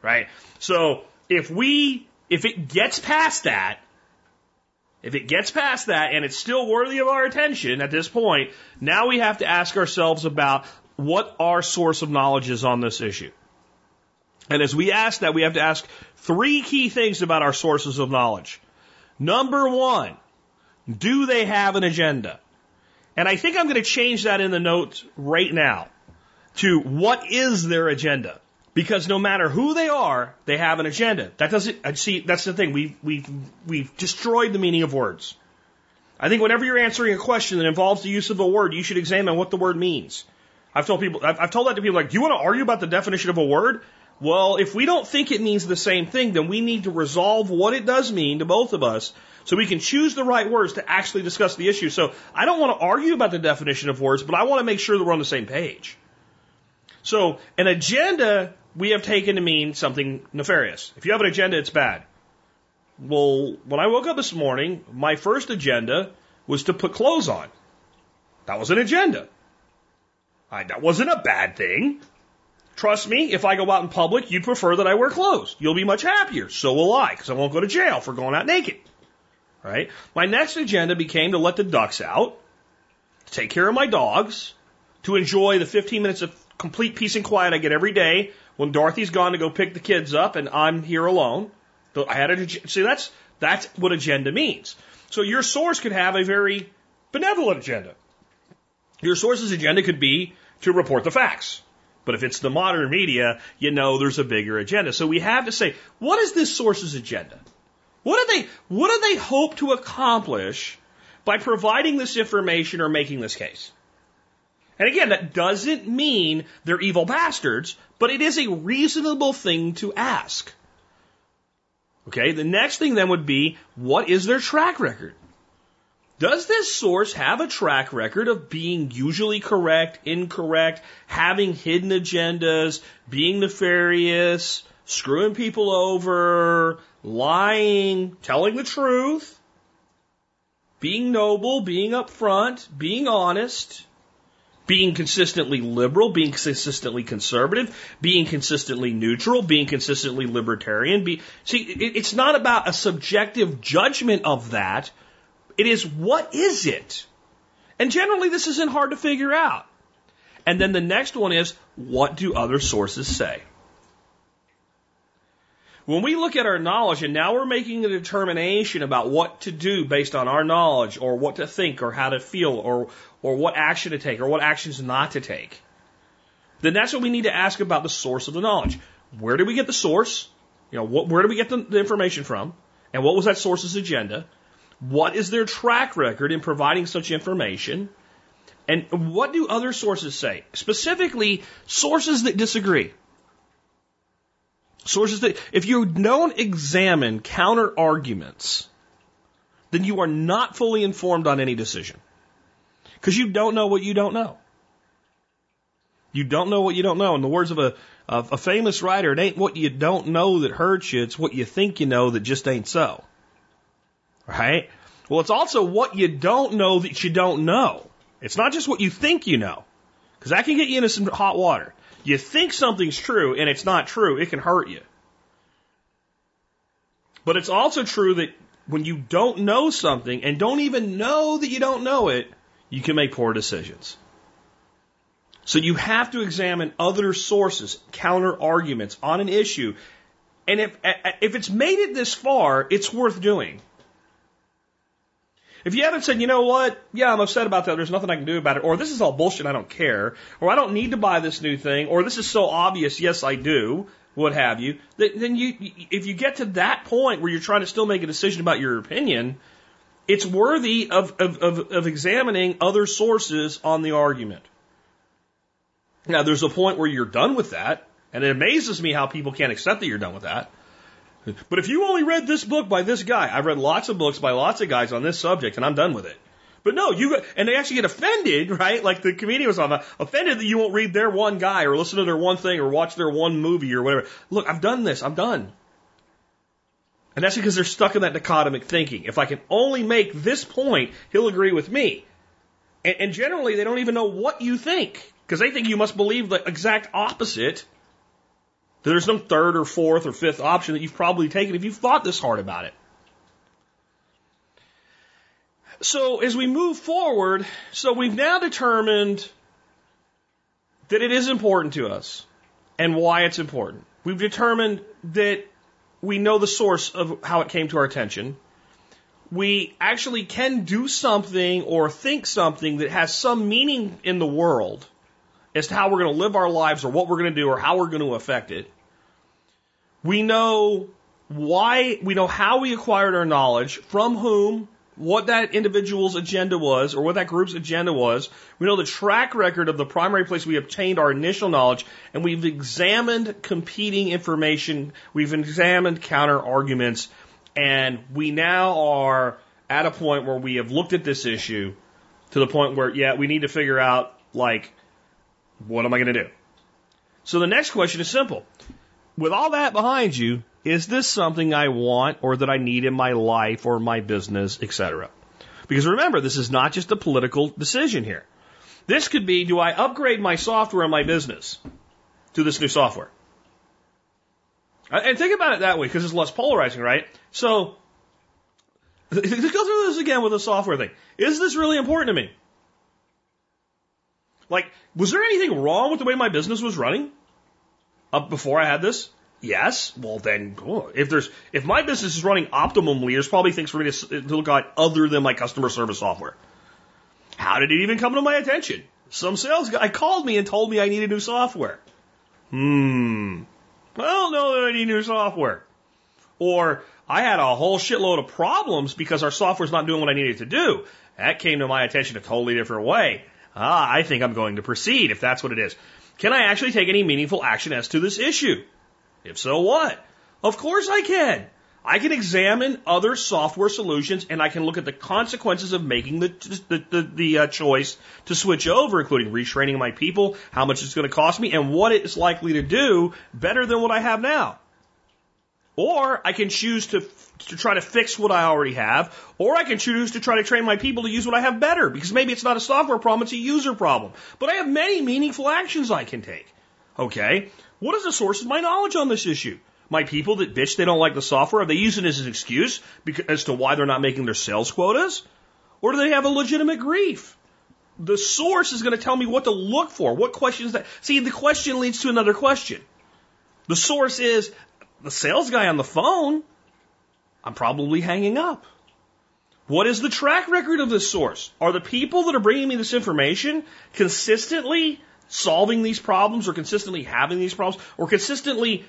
right? So if we, if it gets past that, if it gets past that and it's still worthy of our attention at this point, now we have to ask ourselves about what our source of knowledge is on this issue. And as we ask that, we have to ask three key things about our sources of knowledge. Number one, do they have an agenda? And I think I'm going to change that in the notes right now to what is their agenda? Because no matter who they are, they have an agenda. That doesn't, I see, that's the thing. We've, we've, we've destroyed the meaning of words. I think whenever you're answering a question that involves the use of a word, you should examine what the word means. I've told people, I've, I've told that to people like, do you want to argue about the definition of a word? Well, if we don't think it means the same thing, then we need to resolve what it does mean to both of us so we can choose the right words to actually discuss the issue. So I don't want to argue about the definition of words, but I want to make sure that we're on the same page. So an agenda we have taken to mean something nefarious. If you have an agenda, it's bad. Well, when I woke up this morning, my first agenda was to put clothes on. That was an agenda. I, that wasn't a bad thing. Trust me, if I go out in public, you'd prefer that I wear clothes. You'll be much happier. So will I, because I won't go to jail for going out naked. Right? My next agenda became to let the ducks out, to take care of my dogs, to enjoy the 15 minutes of complete peace and quiet I get every day when Dorothy's gone to go pick the kids up and I'm here alone. I had a, see, that's, that's what agenda means. So your source could have a very benevolent agenda. Your source's agenda could be to report the facts. But if it's the modern media, you know there's a bigger agenda. So we have to say, what is this source's agenda? What do they, what do they hope to accomplish by providing this information or making this case? And again, that doesn't mean they're evil bastards, but it is a reasonable thing to ask. Okay, the next thing then would be, what is their track record? Does this source have a track record of being usually correct, incorrect, having hidden agendas, being nefarious, screwing people over, lying, telling the truth, being noble, being upfront, being honest, being consistently liberal, being consistently conservative, being consistently neutral, being consistently libertarian. Be, see, it, it's not about a subjective judgment of that. It is what is it? And generally, this isn't hard to figure out. And then the next one is what do other sources say? When we look at our knowledge and now we're making a determination about what to do based on our knowledge or what to think or how to feel or, or what action to take or what actions not to take, then that's what we need to ask about the source of the knowledge. Where did we get the source? You know, what, where did we get the, the information from? And what was that source's agenda? What is their track record in providing such information? And what do other sources say? Specifically, sources that disagree. Sources that, if you don't examine counter arguments, then you are not fully informed on any decision. Because you don't know what you don't know. You don't know what you don't know. In the words of a, of a famous writer, it ain't what you don't know that hurts you, it's what you think you know that just ain't so. Right? Well, it's also what you don't know that you don't know. It's not just what you think you know. Because that can get you into some hot water. You think something's true and it's not true, it can hurt you. But it's also true that when you don't know something and don't even know that you don't know it, you can make poor decisions. So you have to examine other sources, counter arguments on an issue. And if, if it's made it this far, it's worth doing. If you haven't said, you know what, yeah, I'm upset about that, there's nothing I can do about it, or this is all bullshit, I don't care, or I don't need to buy this new thing, or this is so obvious, yes, I do, what have you, then you, if you get to that point where you're trying to still make a decision about your opinion, it's worthy of, of, of, of examining other sources on the argument. Now, there's a point where you're done with that, and it amazes me how people can't accept that you're done with that. But if you only read this book by this guy, I've read lots of books by lots of guys on this subject, and I'm done with it. But no, you and they actually get offended, right? Like the comedian was on offended that you won't read their one guy or listen to their one thing or watch their one movie or whatever. Look, I've done this. I'm done. And that's because they're stuck in that dichotomic thinking. If I can only make this point, he'll agree with me. And, and generally, they don't even know what you think because they think you must believe the exact opposite. There's no third or fourth or fifth option that you've probably taken if you've thought this hard about it. So as we move forward, so we've now determined that it is important to us and why it's important. We've determined that we know the source of how it came to our attention. We actually can do something or think something that has some meaning in the world as to how we're going to live our lives or what we're going to do or how we're going to affect it. We know why, we know how we acquired our knowledge, from whom, what that individual's agenda was or what that group's agenda was. We know the track record of the primary place we obtained our initial knowledge and we've examined competing information. We've examined counter arguments and we now are at a point where we have looked at this issue to the point where, yeah, we need to figure out like, what am I going to do? So the next question is simple. With all that behind you, is this something I want or that I need in my life or my business, etc.? Because remember, this is not just a political decision here. This could be, do I upgrade my software in my business to this new software? And think about it that way because it's less polarizing, right? So, let's go through this again with the software thing. Is this really important to me? Like, was there anything wrong with the way my business was running before I had this? Yes. Well, then, if there's if my business is running optimally, there's probably things for me to, to look at other than my customer service software. How did it even come to my attention? Some sales guy called me and told me I needed new software. Hmm. Know that I need new software. Or I had a whole shitload of problems because our software's not doing what I needed to do. That came to my attention a totally different way. Ah, I think I'm going to proceed if that's what it is. Can I actually take any meaningful action as to this issue? If so, what? Of course I can. I can examine other software solutions and I can look at the consequences of making the, the, the, the uh, choice to switch over, including retraining my people, how much it's going to cost me, and what it's likely to do better than what I have now. Or I can choose to, to try to fix what I already have, or I can choose to try to train my people to use what I have better, because maybe it's not a software problem, it's a user problem. But I have many meaningful actions I can take. Okay? What is the source of my knowledge on this issue? My people that bitch they don't like the software, are they using it as an excuse as to why they're not making their sales quotas? Or do they have a legitimate grief? The source is going to tell me what to look for. What questions that, see, the question leads to another question. The source is the sales guy on the phone. I'm probably hanging up. What is the track record of this source? Are the people that are bringing me this information consistently solving these problems or consistently having these problems or consistently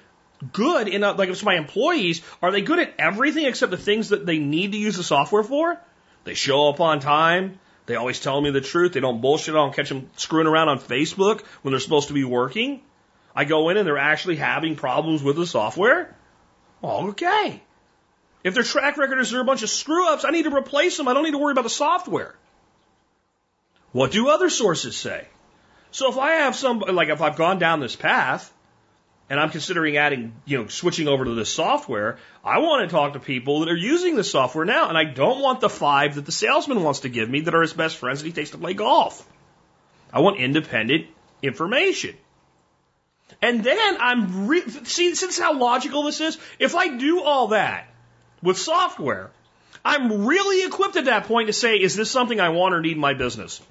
good in a, like if it's my employees, are they good at everything except the things that they need to use the software for? They show up on time. They always tell me the truth. They don't bullshit. I don't catch them screwing around on Facebook when they're supposed to be working. I go in and they're actually having problems with the software. Okay. If their track record is they're a bunch of screw ups, I need to replace them. I don't need to worry about the software. What do other sources say? So if I have some, like if I've gone down this path and I'm considering adding, you know, switching over to this software, I want to talk to people that are using the software now. And I don't want the five that the salesman wants to give me that are his best friends that he takes to play golf. I want independent information. And then I'm, re- see, since how logical this is, if I do all that with software, I'm really equipped at that point to say, is this something I want or need in my business?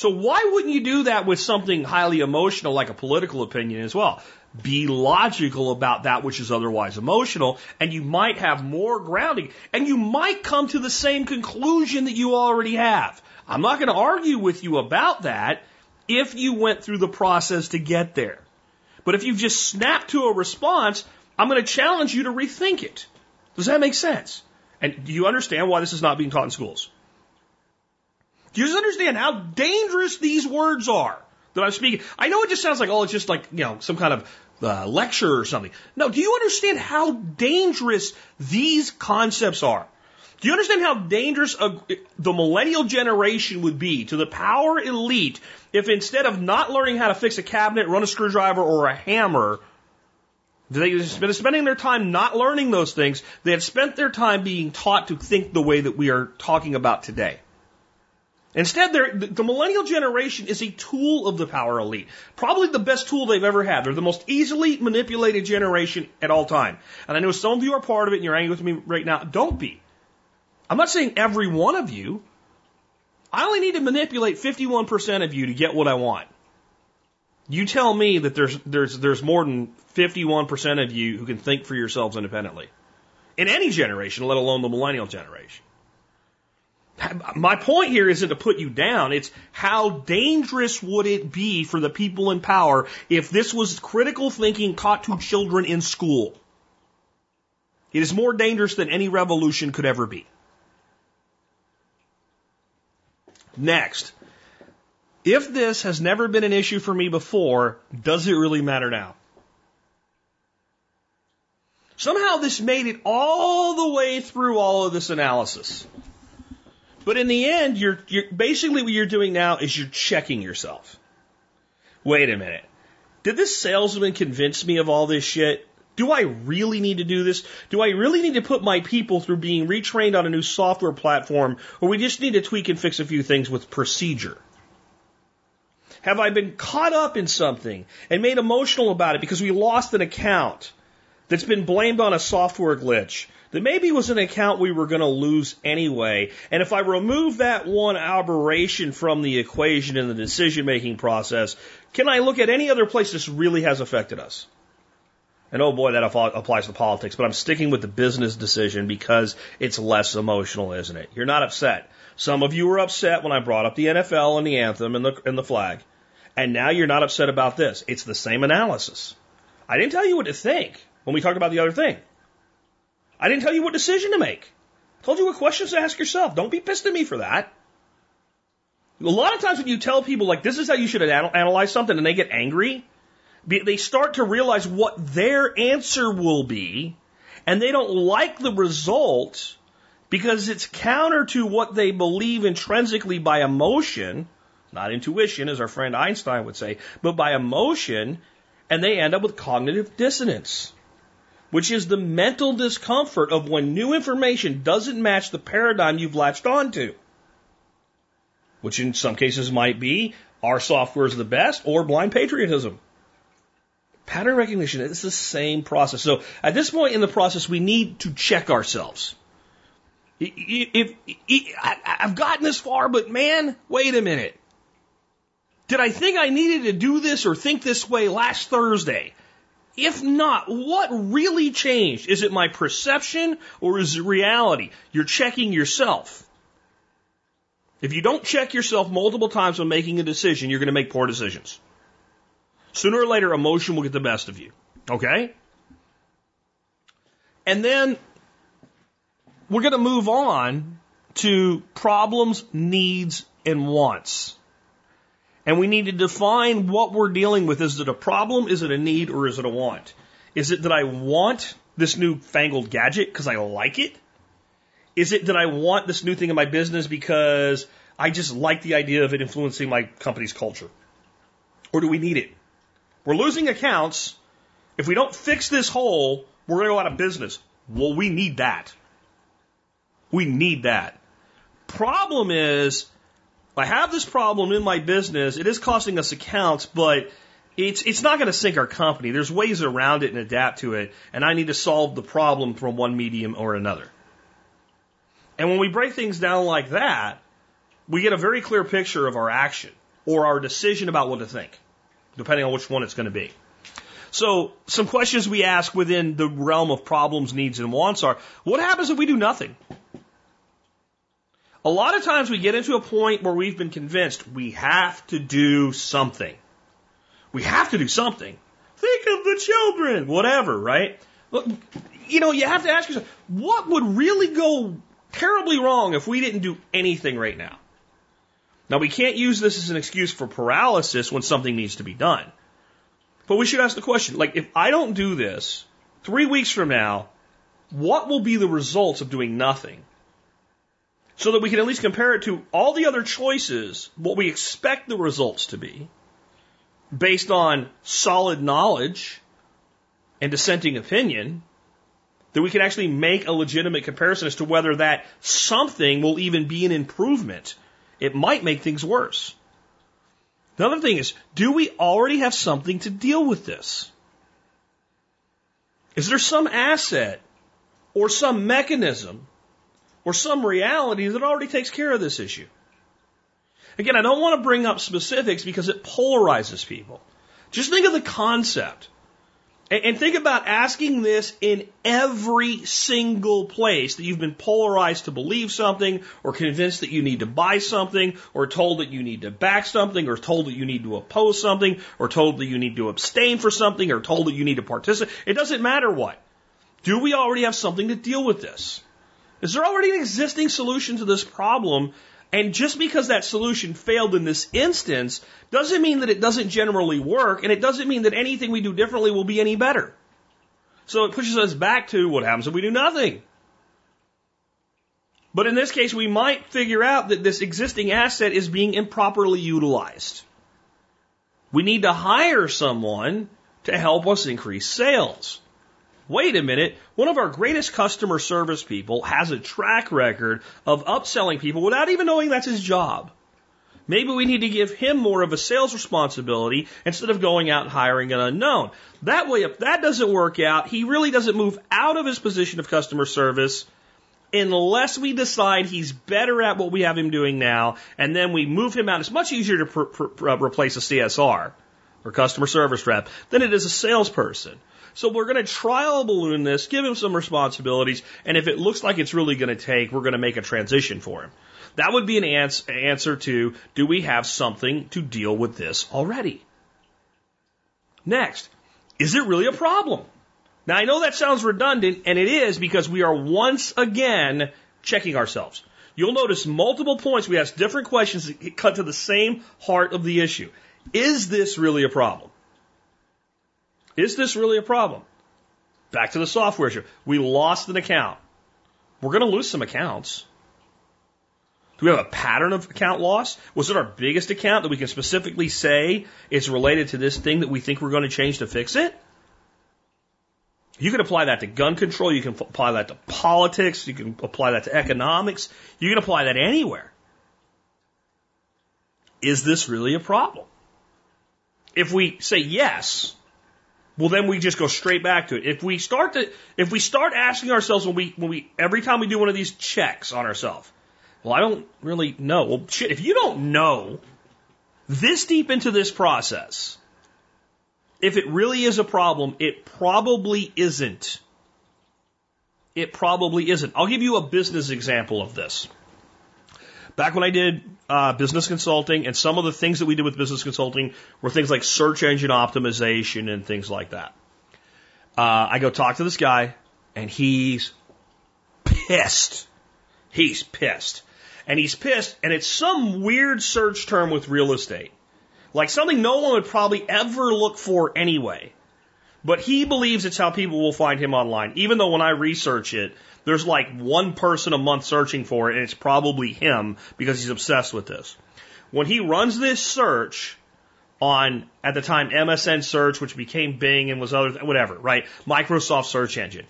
So why wouldn't you do that with something highly emotional like a political opinion as well? Be logical about that which is otherwise emotional, and you might have more grounding, and you might come to the same conclusion that you already have. I'm not going to argue with you about that if you went through the process to get there. But if you've just snapped to a response, I'm going to challenge you to rethink it. Does that make sense? And do you understand why this is not being taught in schools? Do you understand how dangerous these words are that I'm speaking? I know it just sounds like, oh, it's just like, you know, some kind of uh, lecture or something. No, do you understand how dangerous these concepts are? Do you understand how dangerous a, the millennial generation would be to the power elite if instead of not learning how to fix a cabinet, run a screwdriver, or a hammer, they had been spending their time not learning those things, they had spent their time being taught to think the way that we are talking about today. Instead, the, millennial generation is a tool of the power elite. Probably the best tool they've ever had. They're the most easily manipulated generation at all time. And I know some of you are part of it and you're angry with me right now. Don't be. I'm not saying every one of you. I only need to manipulate 51% of you to get what I want. You tell me that there's, there's, there's more than 51% of you who can think for yourselves independently. In any generation, let alone the millennial generation. My point here isn't to put you down. It's how dangerous would it be for the people in power if this was critical thinking taught to children in school? It is more dangerous than any revolution could ever be. Next, if this has never been an issue for me before, does it really matter now? Somehow this made it all the way through all of this analysis. But in the end, you're, you're basically what you're doing now is you're checking yourself. Wait a minute. Did this salesman convince me of all this shit? Do I really need to do this? Do I really need to put my people through being retrained on a new software platform, or we just need to tweak and fix a few things with procedure? Have I been caught up in something and made emotional about it because we lost an account that's been blamed on a software glitch that maybe was an account we were going to lose anyway? And if I remove that one aberration from the equation in the decision making process, can I look at any other place this really has affected us? And oh boy, that applies to politics, but I'm sticking with the business decision because it's less emotional, isn't it? You're not upset. Some of you were upset when I brought up the NFL and the anthem and the, and the flag. And now you're not upset about this. It's the same analysis. I didn't tell you what to think when we talked about the other thing. I didn't tell you what decision to make. I told you what questions to ask yourself. Don't be pissed at me for that. A lot of times when you tell people like this is how you should analyze something and they get angry, they start to realize what their answer will be, and they don't like the result because it's counter to what they believe intrinsically by emotion, not intuition, as our friend Einstein would say, but by emotion, and they end up with cognitive dissonance, which is the mental discomfort of when new information doesn't match the paradigm you've latched onto. Which in some cases might be our software is the best or blind patriotism. Pattern recognition is the same process. So at this point in the process, we need to check ourselves. If, I've gotten this far, but man, wait a minute. Did I think I needed to do this or think this way last Thursday? If not, what really changed? Is it my perception or is it reality? You're checking yourself. If you don't check yourself multiple times when making a decision, you're going to make poor decisions. Sooner or later, emotion will get the best of you. Okay? And then we're going to move on to problems, needs, and wants. And we need to define what we're dealing with. Is it a problem? Is it a need? Or is it a want? Is it that I want this new fangled gadget because I like it? Is it that I want this new thing in my business because I just like the idea of it influencing my company's culture? Or do we need it? We're losing accounts. If we don't fix this hole, we're going to go out of business. Well, we need that. We need that. Problem is, I have this problem in my business. It is costing us accounts, but it's it's not going to sink our company. There's ways around it and adapt to it, and I need to solve the problem from one medium or another. And when we break things down like that, we get a very clear picture of our action or our decision about what to think depending on which one it's going to be. So, some questions we ask within the realm of problems, needs, and wants are what happens if we do nothing? A lot of times we get into a point where we've been convinced we have to do something. We have to do something. Think of the children, whatever, right? You know, you have to ask yourself, what would really go terribly wrong if we didn't do anything right now? Now, we can't use this as an excuse for paralysis when something needs to be done. But we should ask the question, like, if I don't do this, three weeks from now, what will be the results of doing nothing? So that we can at least compare it to all the other choices, what we expect the results to be, based on solid knowledge and dissenting opinion, that we can actually make a legitimate comparison as to whether that something will even be an improvement. It might make things worse. Another thing is, do we already have something to deal with this? Is there some asset or some mechanism or some reality that already takes care of this issue? Again, I don't want to bring up specifics because it polarizes people. Just think of the concept. And think about asking this in every single place that you've been polarized to believe something, or convinced that you need to buy something, or told that you need to back something, or told that you need to oppose something, or told that you need to abstain for something, or told that you need to participate. It doesn't matter what. Do we already have something to deal with this? Is there already an existing solution to this problem and just because that solution failed in this instance doesn't mean that it doesn't generally work, and it doesn't mean that anything we do differently will be any better. So it pushes us back to what happens if we do nothing. But in this case, we might figure out that this existing asset is being improperly utilized. We need to hire someone to help us increase sales wait a minute, one of our greatest customer service people has a track record of upselling people without even knowing that's his job. Maybe we need to give him more of a sales responsibility instead of going out and hiring an unknown. That way, if that doesn't work out, he really doesn't move out of his position of customer service unless we decide he's better at what we have him doing now, and then we move him out. It's much easier to pr- pr- replace a CSR or customer service rep than it is a salesperson. So we're going to trial balloon this, give him some responsibilities, and if it looks like it's really going to take, we're going to make a transition for him. That would be an ans- answer to do we have something to deal with this already? Next, is it really a problem? Now I know that sounds redundant, and it is because we are once again checking ourselves. You'll notice multiple points we ask different questions that cut to the same heart of the issue. Is this really a problem? Is this really a problem? Back to the software issue. We lost an account. We're going to lose some accounts. Do we have a pattern of account loss? Was it our biggest account that we can specifically say is related to this thing that we think we're going to change to fix it? You can apply that to gun control. You can apply that to politics. You can apply that to economics. You can apply that anywhere. Is this really a problem? If we say yes, well then we just go straight back to it. If we start to if we start asking ourselves when we when we every time we do one of these checks on ourselves, well I don't really know. Well shit, if you don't know this deep into this process, if it really is a problem, it probably isn't. It probably isn't. I'll give you a business example of this. Back when I did uh, business consulting, and some of the things that we did with business consulting were things like search engine optimization and things like that. Uh, I go talk to this guy, and he's pissed. He's pissed. And he's pissed, and it's some weird search term with real estate. Like something no one would probably ever look for anyway. But he believes it's how people will find him online, even though when I research it, there's like one person a month searching for it, and it's probably him because he's obsessed with this. When he runs this search on, at the time, MSN search, which became Bing and was other, whatever, right? Microsoft search engine.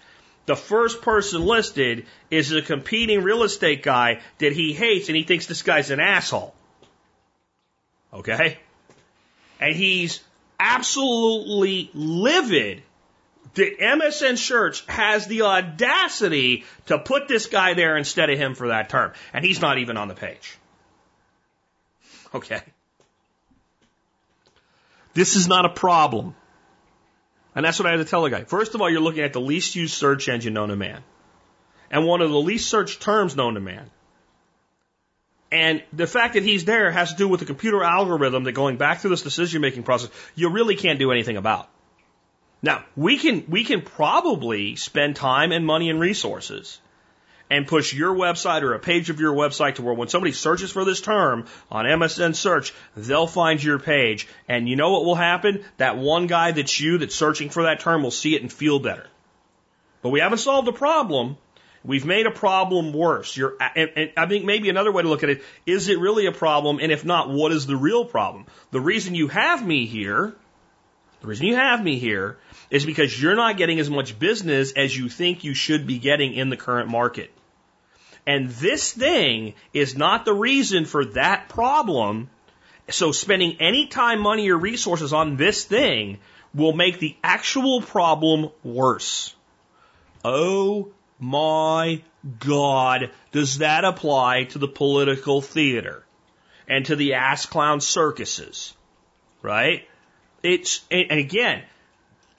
The first person listed is a competing real estate guy that he hates and he thinks this guy's an asshole. Okay? And he's absolutely livid the MSN Search has the audacity to put this guy there instead of him for that term. And he's not even on the page. Okay. This is not a problem. And that's what I had to tell the guy. First of all, you're looking at the least used search engine known to man. And one of the least searched terms known to man. And the fact that he's there has to do with the computer algorithm that going back through this decision making process, you really can't do anything about. Now, we can, we can probably spend time and money and resources and push your website or a page of your website to where when somebody searches for this term on MSN search, they'll find your page. And you know what will happen? That one guy that's you that's searching for that term will see it and feel better. But we haven't solved a problem. We've made a problem worse. You're, and, and I think maybe another way to look at it is it really a problem? And if not, what is the real problem? The reason you have me here, the reason you have me here is because you're not getting as much business as you think you should be getting in the current market. And this thing is not the reason for that problem. So spending any time, money, or resources on this thing will make the actual problem worse. Oh my God, does that apply to the political theater and to the ass clown circuses? Right? It's, and again,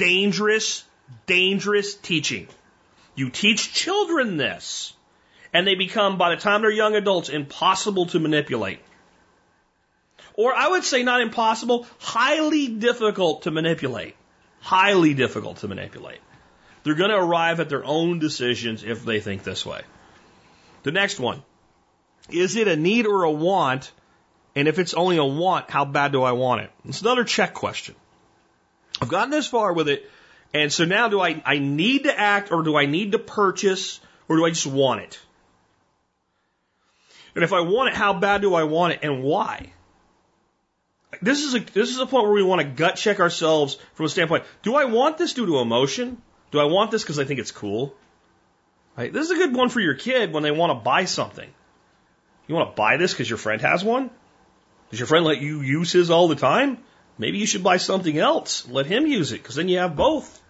dangerous, dangerous teaching. You teach children this, and they become, by the time they're young adults, impossible to manipulate. Or I would say not impossible, highly difficult to manipulate. Highly difficult to manipulate. They're going to arrive at their own decisions if they think this way. The next one. Is it a need or a want? And if it's only a want, how bad do I want it? It's another check question. I've gotten this far with it. And so now do I, I need to act or do I need to purchase or do I just want it? And if I want it, how bad do I want it and why? This is a, this is a point where we want to gut check ourselves from a standpoint. Do I want this due to emotion? Do I want this because I think it's cool? Right? This is a good one for your kid when they want to buy something. You want to buy this because your friend has one? Does your friend let you use his all the time? Maybe you should buy something else. Let him use it because then you have both.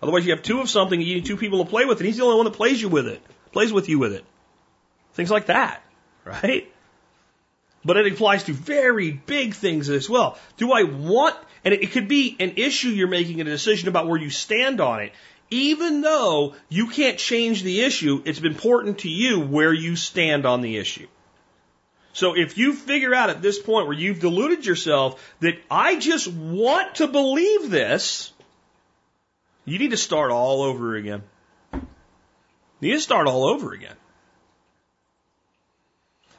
Otherwise, you have two of something. You need two people to play with, and he's the only one that plays you with it, plays with you with it. Things like that, right? But it applies to very big things as well. Do I want, and it could be an issue you're making a decision about where you stand on it. Even though you can't change the issue, it's important to you where you stand on the issue. So if you figure out at this point where you've deluded yourself that I just want to believe this, you need to start all over again. You need to start all over again.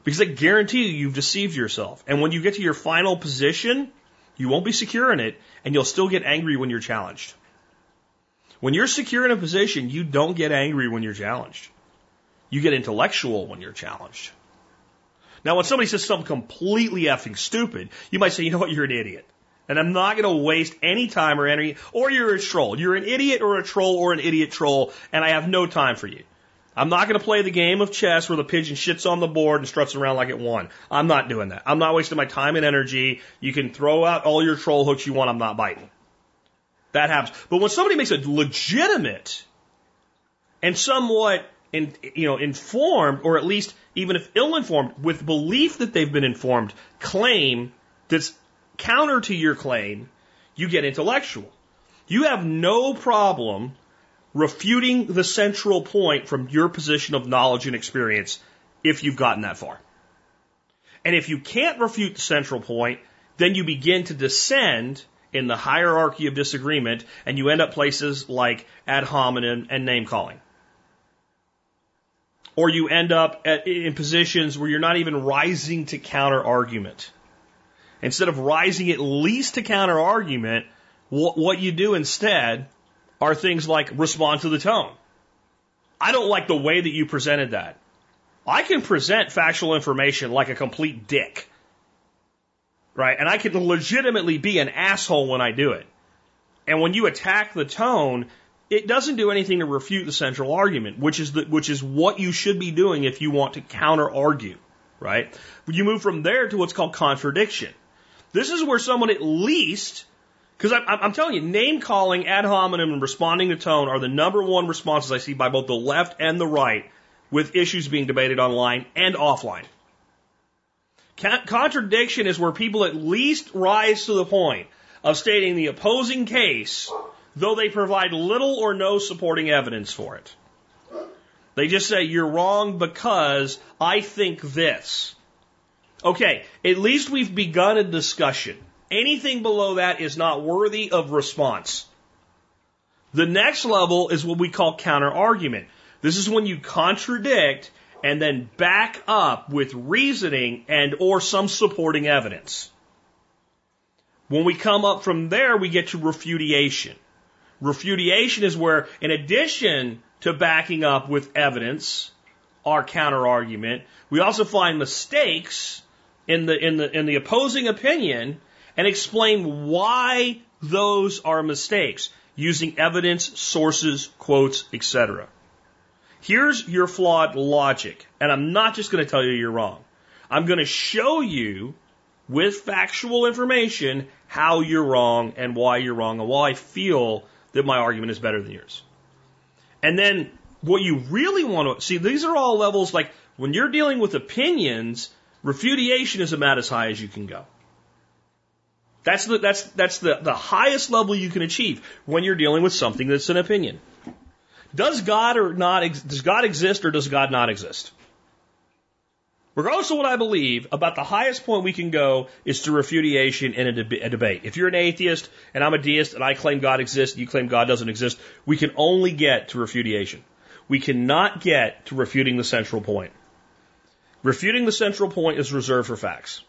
Because I guarantee you, you've deceived yourself. And when you get to your final position, you won't be secure in it, and you'll still get angry when you're challenged. When you're secure in a position, you don't get angry when you're challenged. You get intellectual when you're challenged. Now, when somebody says something completely effing stupid, you might say, you know what, you're an idiot. And I'm not going to waste any time or energy, or you're a troll. You're an idiot or a troll or an idiot troll, and I have no time for you. I'm not going to play the game of chess where the pigeon shits on the board and struts around like it won. I'm not doing that. I'm not wasting my time and energy. You can throw out all your troll hooks you want. I'm not biting. That happens. But when somebody makes a legitimate and somewhat in, you know, informed, or at least even if ill-informed, with belief that they've been informed, claim that's counter to your claim, you get intellectual. You have no problem refuting the central point from your position of knowledge and experience if you've gotten that far. And if you can't refute the central point, then you begin to descend in the hierarchy of disagreement and you end up places like ad hominem and name calling. Or you end up at, in positions where you're not even rising to counter argument. Instead of rising at least to counter argument, what, what you do instead are things like respond to the tone. I don't like the way that you presented that. I can present factual information like a complete dick. Right? And I can legitimately be an asshole when I do it. And when you attack the tone, it doesn't do anything to refute the central argument, which is the, which is what you should be doing if you want to counter argue, right? You move from there to what's called contradiction. This is where someone at least because I'm, I'm telling you, name calling, ad hominem, and responding to tone are the number one responses I see by both the left and the right with issues being debated online and offline. Contradiction is where people at least rise to the point of stating the opposing case, though they provide little or no supporting evidence for it. They just say, you're wrong because I think this. Okay, at least we've begun a discussion. Anything below that is not worthy of response. The next level is what we call counter argument. This is when you contradict and then back up with reasoning and or some supporting evidence. When we come up from there, we get to refutation. Refutation is where, in addition to backing up with evidence, our counter argument, we also find mistakes in the, in the, in the opposing opinion and explain why those are mistakes using evidence, sources, quotes, etc. Here's your flawed logic, and I'm not just going to tell you you're wrong. I'm going to show you with factual information how you're wrong and why you're wrong and why I feel that my argument is better than yours. And then what you really want to see, these are all levels like when you're dealing with opinions, refutation is about as high as you can go. That's the, that's, that's the, the highest level you can achieve when you're dealing with something that's an opinion. Does God or not, does God exist or does God not exist? Regardless of what I believe, about the highest point we can go is to refutation in a, deb a, debate. If you're an atheist and I'm a deist and I claim God exists and you claim God doesn't exist, we can only get to refutation. We cannot get to refuting the central point. Refuting the central point is reserved for facts.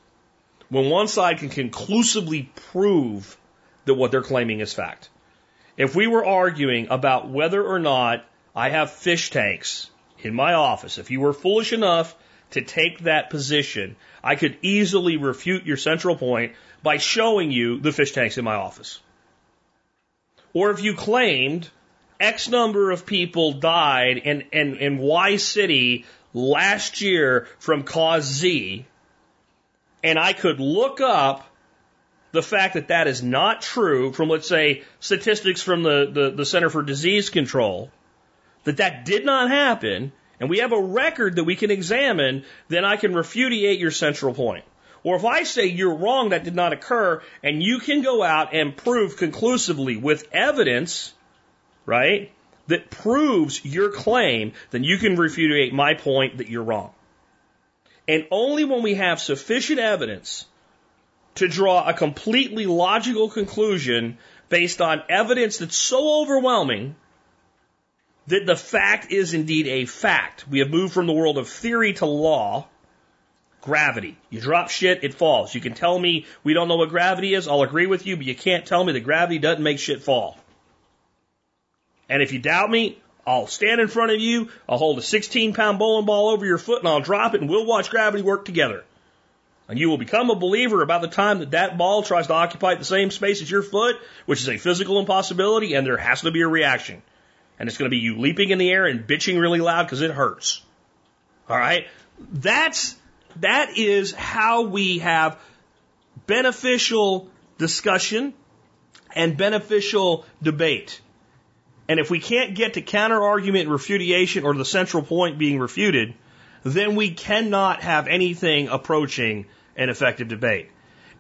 When one side can conclusively prove that what they're claiming is fact. If we were arguing about whether or not I have fish tanks in my office, if you were foolish enough to take that position, I could easily refute your central point by showing you the fish tanks in my office. Or if you claimed X number of people died in, in, in Y city last year from cause Z, and I could look up the fact that that is not true from, let's say, statistics from the, the, the Center for Disease Control, that that did not happen, and we have a record that we can examine, then I can refutate your central point. Or if I say you're wrong, that did not occur, and you can go out and prove conclusively with evidence, right, that proves your claim, then you can refutate my point that you're wrong. And only when we have sufficient evidence to draw a completely logical conclusion based on evidence that's so overwhelming that the fact is indeed a fact. We have moved from the world of theory to law. Gravity. You drop shit, it falls. You can tell me we don't know what gravity is, I'll agree with you, but you can't tell me that gravity doesn't make shit fall. And if you doubt me, I'll stand in front of you, I'll hold a 16 pound bowling ball over your foot and I'll drop it and we'll watch gravity work together. And you will become a believer about the time that that ball tries to occupy the same space as your foot, which is a physical impossibility, and there has to be a reaction. And it's going to be you leaping in the air and bitching really loud because it hurts. All right? That's, that is how we have beneficial discussion and beneficial debate. And if we can't get to counter argument, refutation, or the central point being refuted, then we cannot have anything approaching an effective debate.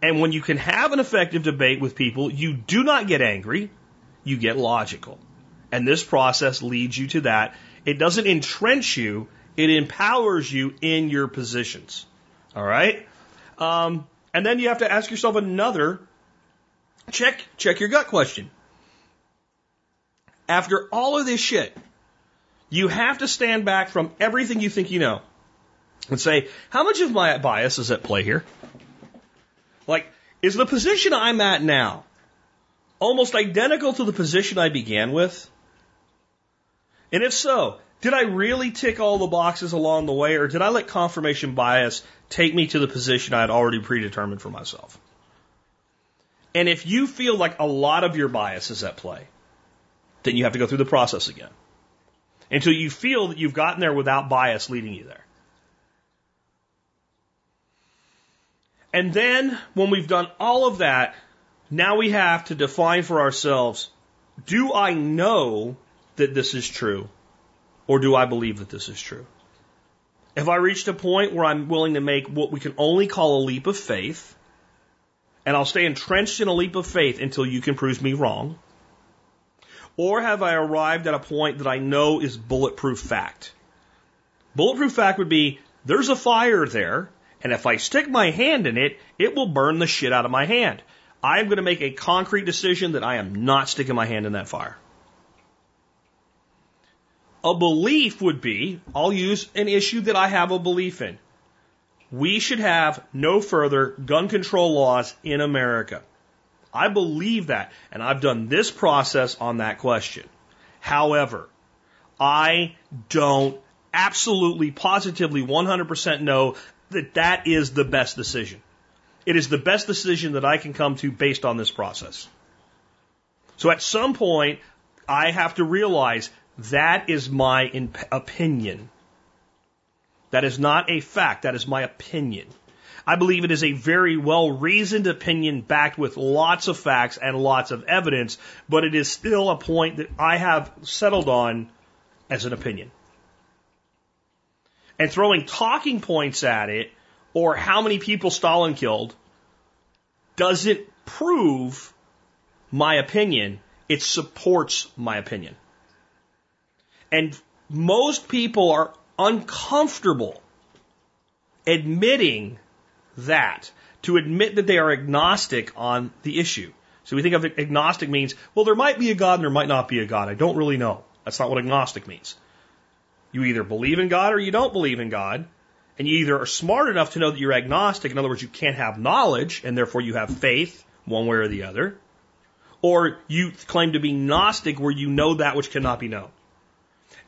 And when you can have an effective debate with people, you do not get angry, you get logical. And this process leads you to that. It doesn't entrench you, it empowers you in your positions. All right? Um, and then you have to ask yourself another check, check your gut question. After all of this shit, you have to stand back from everything you think you know and say, how much of my bias is at play here? Like, is the position I'm at now almost identical to the position I began with? And if so, did I really tick all the boxes along the way, or did I let confirmation bias take me to the position I had already predetermined for myself? And if you feel like a lot of your bias is at play, then you have to go through the process again until you feel that you've gotten there without bias leading you there. And then when we've done all of that, now we have to define for ourselves do I know that this is true? Or do I believe that this is true? Have I reached a point where I'm willing to make what we can only call a leap of faith, and I'll stay entrenched in a leap of faith until you can prove me wrong? Or have I arrived at a point that I know is bulletproof fact? Bulletproof fact would be there's a fire there, and if I stick my hand in it, it will burn the shit out of my hand. I am going to make a concrete decision that I am not sticking my hand in that fire. A belief would be, I'll use an issue that I have a belief in. We should have no further gun control laws in America. I believe that, and I've done this process on that question. However, I don't absolutely, positively, 100% know that that is the best decision. It is the best decision that I can come to based on this process. So at some point, I have to realize that is my opinion. That is not a fact. That is my opinion. I believe it is a very well reasoned opinion backed with lots of facts and lots of evidence, but it is still a point that I have settled on as an opinion. And throwing talking points at it or how many people Stalin killed doesn't prove my opinion. It supports my opinion. And most people are uncomfortable admitting that, to admit that they are agnostic on the issue. So we think of agnostic means, well, there might be a God and there might not be a God. I don't really know. That's not what agnostic means. You either believe in God or you don't believe in God. And you either are smart enough to know that you're agnostic, in other words, you can't have knowledge, and therefore you have faith, one way or the other, or you claim to be Gnostic, where you know that which cannot be known.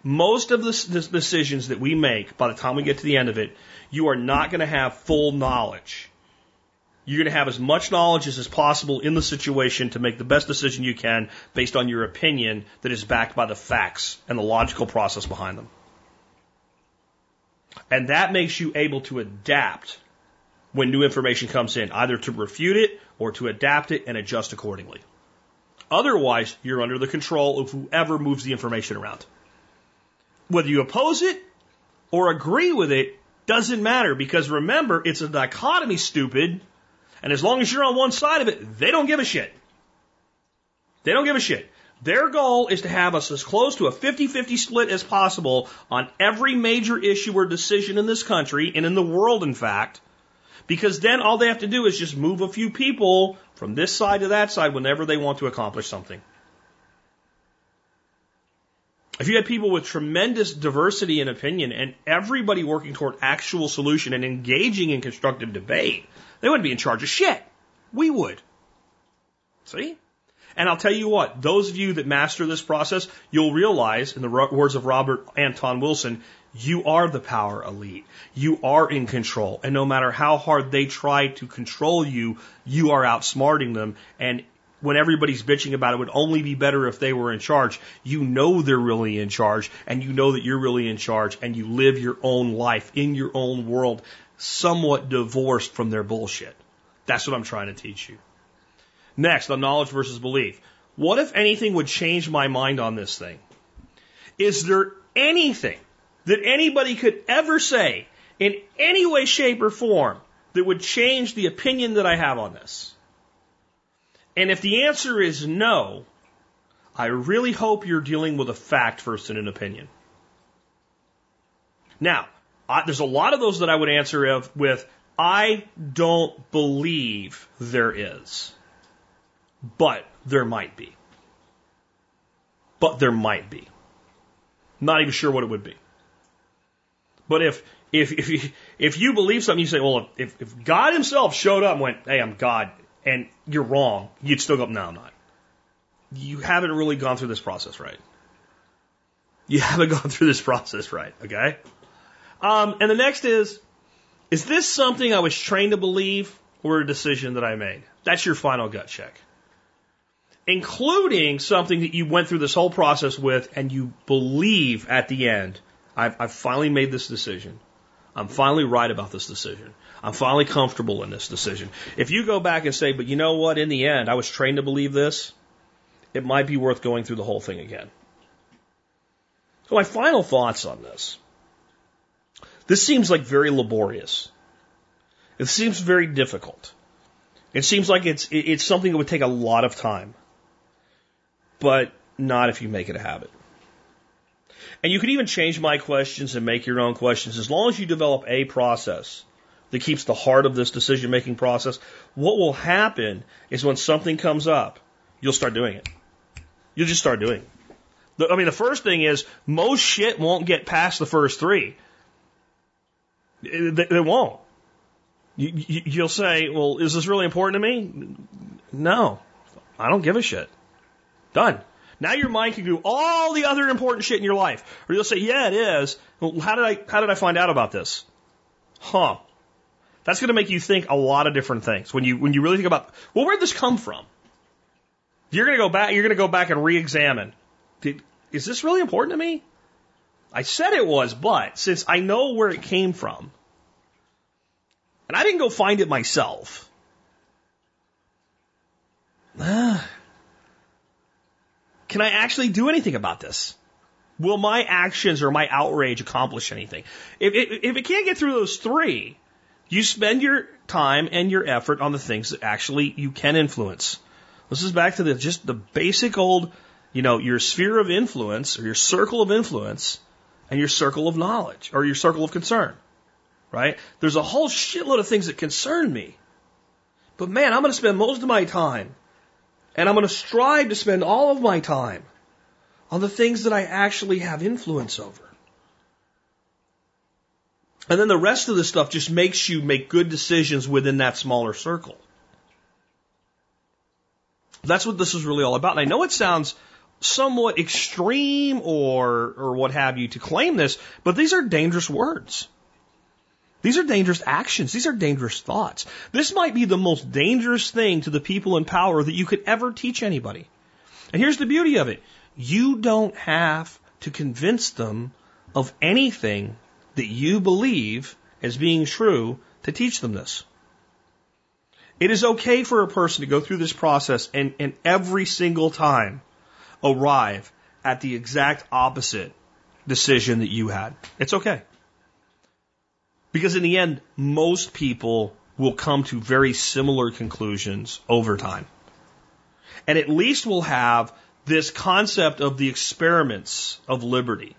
Most of the, decisions that we make, by the time we get to the end of it, you are not going to have full knowledge. You're going to have as much knowledge as is possible in the situation to make the best decision you can based on your opinion that is backed by the facts and the logical process behind them. And that makes you able to adapt when new information comes in, either to refute it or to adapt it and adjust accordingly. Otherwise, you're under the control of whoever moves the information around. Whether you oppose it or agree with it doesn't matter because remember, it's a dichotomy, stupid. And as long as you're on one side of it, they don't give a shit. They don't give a shit. Their goal is to have us as close to a 50-50 split as possible on every major issue or decision in this country and in the world, in fact, because then all they have to do is just move a few people from this side to that side whenever they want to accomplish something. If you had people with tremendous diversity in opinion and everybody working toward actual solution and engaging in constructive debate, they wouldn't be in charge of shit. We would. See? And I'll tell you what, those of you that master this process, you'll realize, in the words of Robert Anton Wilson, you are the power elite. You are in control. And no matter how hard they try to control you, you are outsmarting them. And when everybody's bitching about it would only be better if they were in charge, you know they're really in charge and you know that you're really in charge and you live your own life in your own world, somewhat divorced from their bullshit. That's what I'm trying to teach you. Next, on knowledge versus belief. What, if anything, would change my mind on this thing? Is there anything that anybody could ever say in any way, shape, or form that would change the opinion that I have on this? And if the answer is no, I really hope you're dealing with a fact first an opinion. Now, I, there's a lot of those that I would answer with, I don't believe there is but there might be. But there might be. Not even sure what it would be. But if if if you, if you believe something, you say, well, if, if God Himself showed up and went, hey, I'm God, and you're wrong, you'd still go, no, I'm not. You haven't really gone through this process right. You haven't gone through this process right, okay? Um, and the next is, is this something I was trained to believe or a decision that I made? That's your final gut check including something that you went through this whole process with and you believe at the end, I've, I've finally made this decision. I'm finally right about this decision. I'm finally comfortable in this decision. If you go back and say, but you know what, in the end, I was trained to believe this, it might be worth going through the whole thing again. So my final thoughts on this. This seems like very laborious. It seems very difficult. It seems like it's, it's something that would take a lot of time but not if you make it a habit. And you can even change my questions and make your own questions as long as you develop a process that keeps the heart of this decision making process. What will happen is when something comes up, you'll start doing it. You'll just start doing it. The- I mean, the first thing is most shit won't get past the first three. It, it- it won't. You, you, you'll say, well, is this really important to me? No. I don't give a shit. Done. Now your mind can do all the other important shit in your life. Or you'll say, yeah, it is. Well, how did I, how did I find out about this? Huh. That's going to make you think a lot of different things. When you, when you really think about, well, where'd this come from? You're going to go back, you're going to go back and re-examine. Did, is this really important to me? I said it was, but since I know where it came from, and I didn't go find it myself, ah, can I actually do anything about this? Will my actions or my outrage accomplish anything? If, if, if it can't get through those three, you spend your time and your effort on the things that actually you can influence. This is back to the just the basic old, you know, your sphere of influence or your circle of influence and your circle of knowledge or your circle of concern. Right? There's a whole shitload of things that concern me. But man, I'm going to spend most of my time and I'm going to strive to spend all of my time on the things that I actually have influence over. And then the rest of the stuff just makes you make good decisions within that smaller circle. That's what this is really all about. And I know it sounds somewhat extreme or, or what have you to claim this, but these are dangerous words. These are dangerous actions. These are dangerous thoughts. This might be the most dangerous thing to the people in power that you could ever teach anybody. And here's the beauty of it. You don't have to convince them of anything that you believe as being true to teach them this. It is okay for a person to go through this process and, and every single time arrive at the exact opposite decision that you had. It's okay. Because in the end, most people will come to very similar conclusions over time. And at least we'll have this concept of the experiments of liberty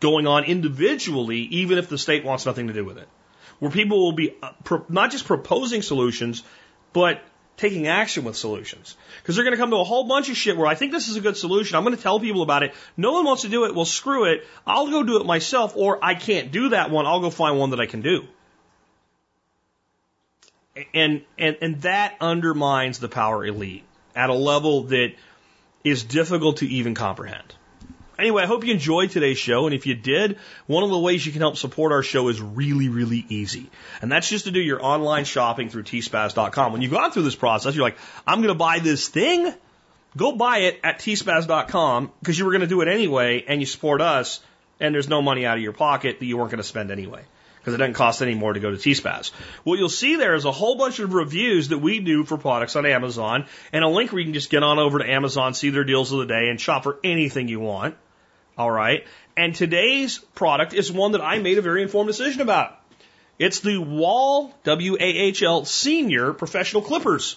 going on individually, even if the state wants nothing to do with it. Where people will be uh, not just proposing solutions, but taking action with solutions. Because they're going to come to a whole bunch of shit where I think this is a good solution. I'm going to tell people about it. No one wants to do it. Well, screw it. I'll go do it myself, or I can't do that one. I'll go find one that I can do. And, and, and that undermines the power elite at a level that is difficult to even comprehend. Anyway, I hope you enjoyed today's show. And if you did, one of the ways you can help support our show is really, really easy. And that's just to do your online shopping through tspaz.com. When you've gone through this process, you're like, I'm going to buy this thing. Go buy it at tspaz.com because you were going to do it anyway and you support us and there's no money out of your pocket that you weren't going to spend anyway because it doesn't cost any more to go to TSPAZ. What you'll see there is a whole bunch of reviews that we do for products on Amazon and a link where you can just get on over to Amazon, see their deals of the day, and shop for anything you want. All right. And today's product is one that I made a very informed decision about. It's the Wahl W-A-H-L Senior Professional Clippers.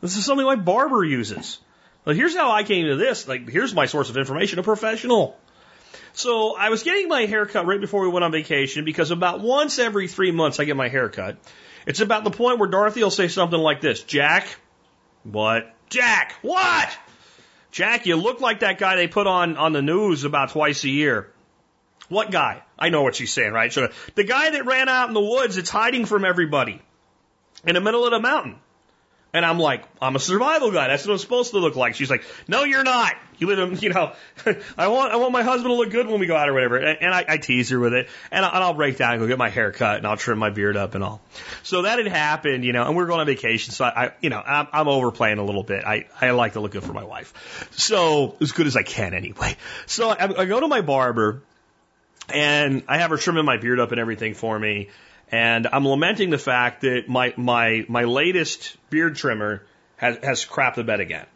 This is something my barber uses. Well, here's how I came to this. Like, here's my source of information, a professional. So I was getting my hair cut right before we went on vacation because about once every three months I get my hair cut. It's about the point where Dorothy will say something like this, Jack, what? Jack, what? Jack, you look like that guy they put on, on the news about twice a year. What guy? I know what she's saying, right? So the guy that ran out in the woods, it's hiding from everybody in the middle of the mountain. And I'm like, I'm a survival guy. That's what I'm supposed to look like. She's like, No, you're not. You live in, you know, I want, I want my husband to look good when we go out or whatever. And, and I, I tease her with it. And, I, and I'll break down and go get my hair cut and I'll trim my beard up and all. So that had happened, you know, and we were going on vacation. So I, I you know, I'm, I'm overplaying a little bit. I, I like to look good for my wife. So as good as I can anyway. So I, I go to my barber and I have her trimming my beard up and everything for me. And I'm lamenting the fact that my, my, my latest beard trimmer has, has crapped the bed again.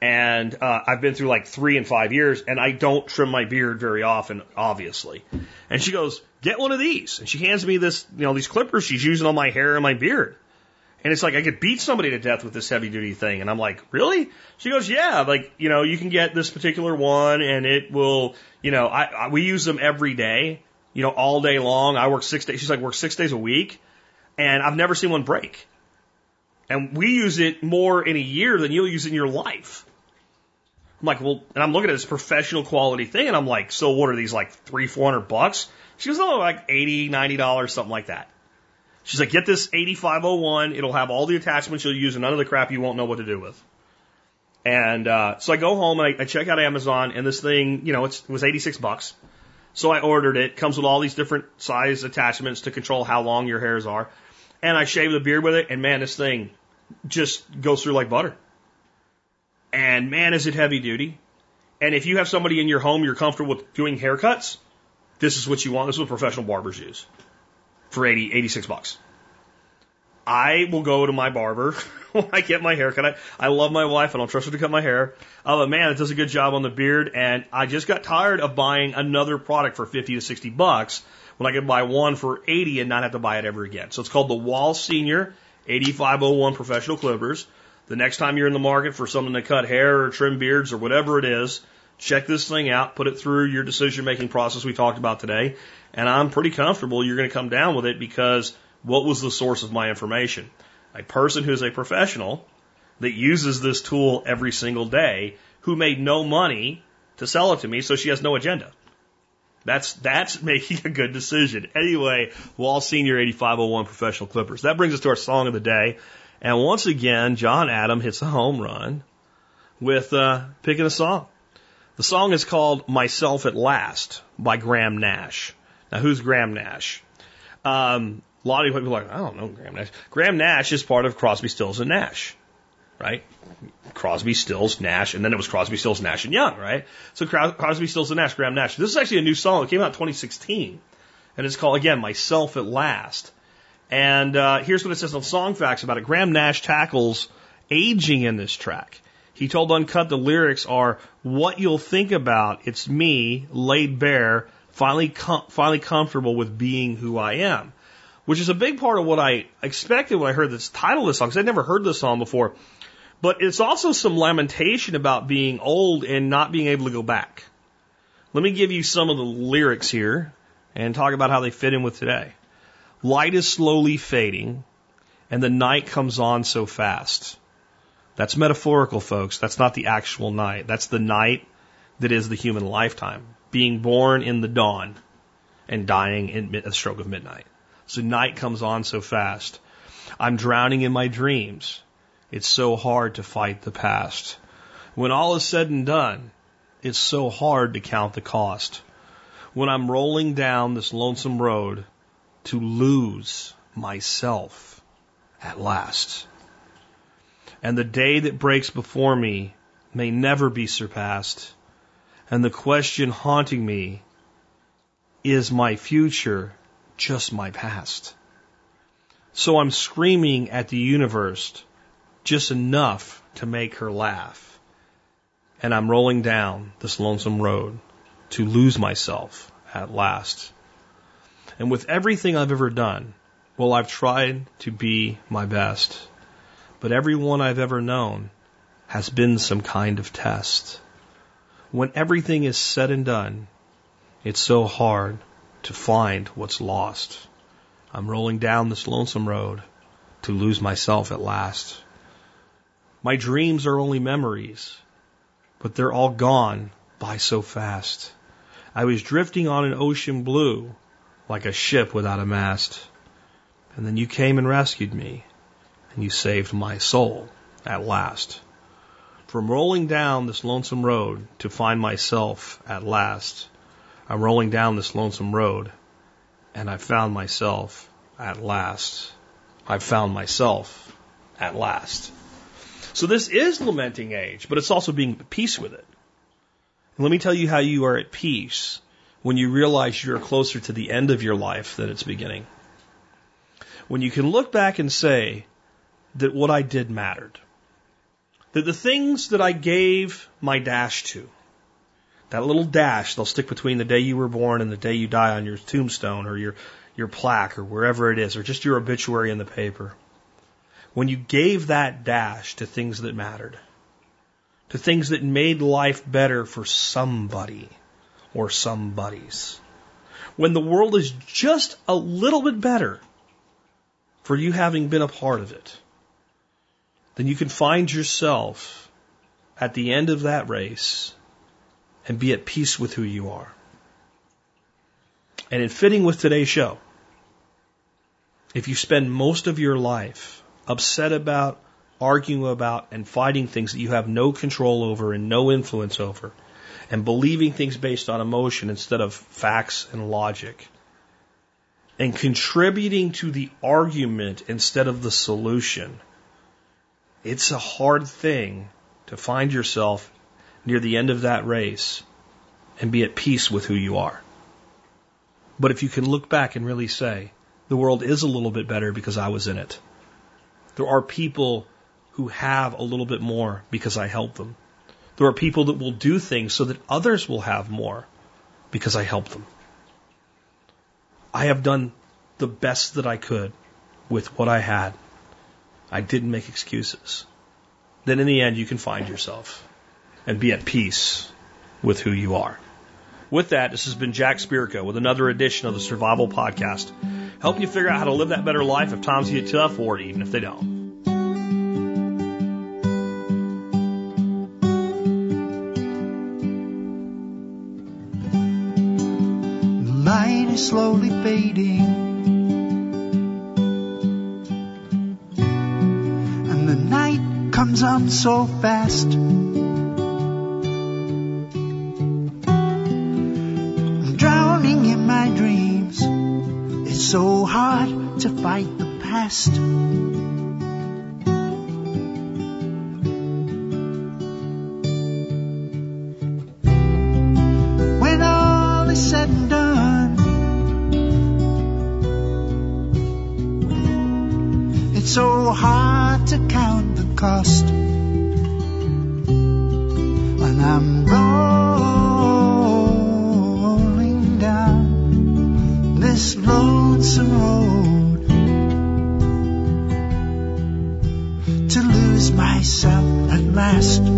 And uh, I've been through like three and five years, and I don't trim my beard very often, obviously. And she goes, "Get one of these." And she hands me this, you know, these clippers she's using on my hair and my beard. And it's like I could beat somebody to death with this heavy duty thing. And I'm like, really? She goes, yeah, like, you know, you can get this particular one and it will, you know, I, I we use them every day, you know, all day long. I work six days. She's like, work six days a week. And I've never seen one break. And we use it more in a year than you'll use in your life. I'm like, well, and I'm looking at this professional quality thing, and I'm like, so what are these like three, four hundred bucks? She goes, oh, like eighty, ninety dollars, something like that. She's like, get this 8501. It'll have all the attachments you'll use and none of the crap you won't know what to do with. And uh, so I go home and I, I check out Amazon, and this thing, you know, it was 86 bucks. So I ordered it. Comes with all these different size attachments to control how long your hairs are. And I shave the beard with it, and man, this thing just goes through like butter. And man, is it heavy duty. And if you have somebody in your home you're comfortable with doing haircuts, this is what you want. This is what professional barbers use for 80, 86 bucks. I will go to my barber when I get my hair cut. I, I love my wife and I'll trust her to cut my hair. Oh, but man, it does a good job on the beard. And I just got tired of buying another product for 50 to 60 bucks when I could buy one for 80 and not have to buy it ever again. So it's called the Wahl Senior 8501 Professional Clippers. The next time you're in the market for something to cut hair or trim beards or whatever it is, check this thing out, put it through your decision making process we talked about today, and I'm pretty comfortable you're going to come down with it because what was the source of my information? A person who's a professional that uses this tool every single day who made no money to sell it to me, so she has no agenda. That's that's making a good decision. Anyway, Wahl Senior 8501 Professional Clippers. That brings us to our song of the day. And once again, John Adam hits a home run with uh, picking a song. The song is called Myself at Last by Graham Nash. Now, who's Graham Nash? Um, a lot of people are like, I don't know Graham Nash. Graham Nash is part of Crosby, Stills, and Nash, right? Crosby, Stills, Nash, and then it was Crosby, Stills, Nash, and Young, right? So Crosby, Stills, and Nash, Graham Nash. This is actually a new song. It came out in 2016, and it's called, again, Myself at Last. And uh, here's what it says on Song Facts about it. Graham Nash tackles aging in this track. He told Uncut the lyrics are what you'll think about. It's me, laid bare, finally, com- finally comfortable with being who I am, which is a big part of what I expected when I heard this title of this song, because I'd never heard this song before. But it's also some lamentation about being old and not being able to go back. Let me give you some of the lyrics here and talk about how they fit in with today. Light is slowly fading and the night comes on so fast. That's metaphorical, folks. That's not the actual night. That's the night that is the human lifetime being born in the dawn and dying at a stroke of midnight. So night comes on so fast. I'm drowning in my dreams. It's so hard to fight the past. When all is said and done, it's so hard to count the cost. When I'm rolling down this lonesome road to lose myself at last. And the day that breaks before me may never be surpassed. And the question haunting me is my future just my past? So I'm screaming at the universe just enough to make her laugh. And I'm rolling down this lonesome road to lose myself at last. And with everything I've ever done, well, I've tried to be my best. But everyone I've ever known has been some kind of test. When everything is said and done, it's so hard to find what's lost. I'm rolling down this lonesome road to lose myself at last. My dreams are only memories, but they're all gone by so fast. I was drifting on an ocean blue like a ship without a mast. And then you came and rescued me, and you saved my soul at last. From rolling down this lonesome road to find myself at last, I'm rolling down this lonesome road, and I found myself at last. I've found myself at last. So this is lamenting age, but it's also being at peace with it. Let me tell you how you are at peace when you realize you're closer to the end of your life than its beginning. When you can look back and say that what I did mattered. That the things that I gave my dash to, that little dash they'll stick between the day you were born and the day you die on your tombstone or your, your plaque or wherever it is, or just your obituary in the paper. When you gave that dash to things that mattered, to things that made life better for somebody or somebodies, when the world is just a little bit better for you having been a part of it, then you can find yourself at the end of that race and be at peace with who you are. And in fitting with today's show, if you spend most of your life upset about, arguing about, and fighting things that you have no control over and no influence over, and believing things based on emotion instead of facts and logic, and contributing to the argument instead of the solution, it's a hard thing to find yourself near the end of that race and be at peace with who you are. But if you can look back and really say, the world is a little bit better because I was in it. There are people who have a little bit more because I helped them. There are people that will do things so that others will have more because I helped them. I have done the best that I could with what I had. I didn't make excuses. Then in the end, you can find yourself and be at peace with who you are. With that, this has been Jack Spirko with another edition of the Survival Podcast. Help you figure out how to live that better life if times get tough or even if they don't. Light is slowly fading. And the night comes on so fast. Fight the past. When all is said and done, it's so hard to count the cost. When I'm myself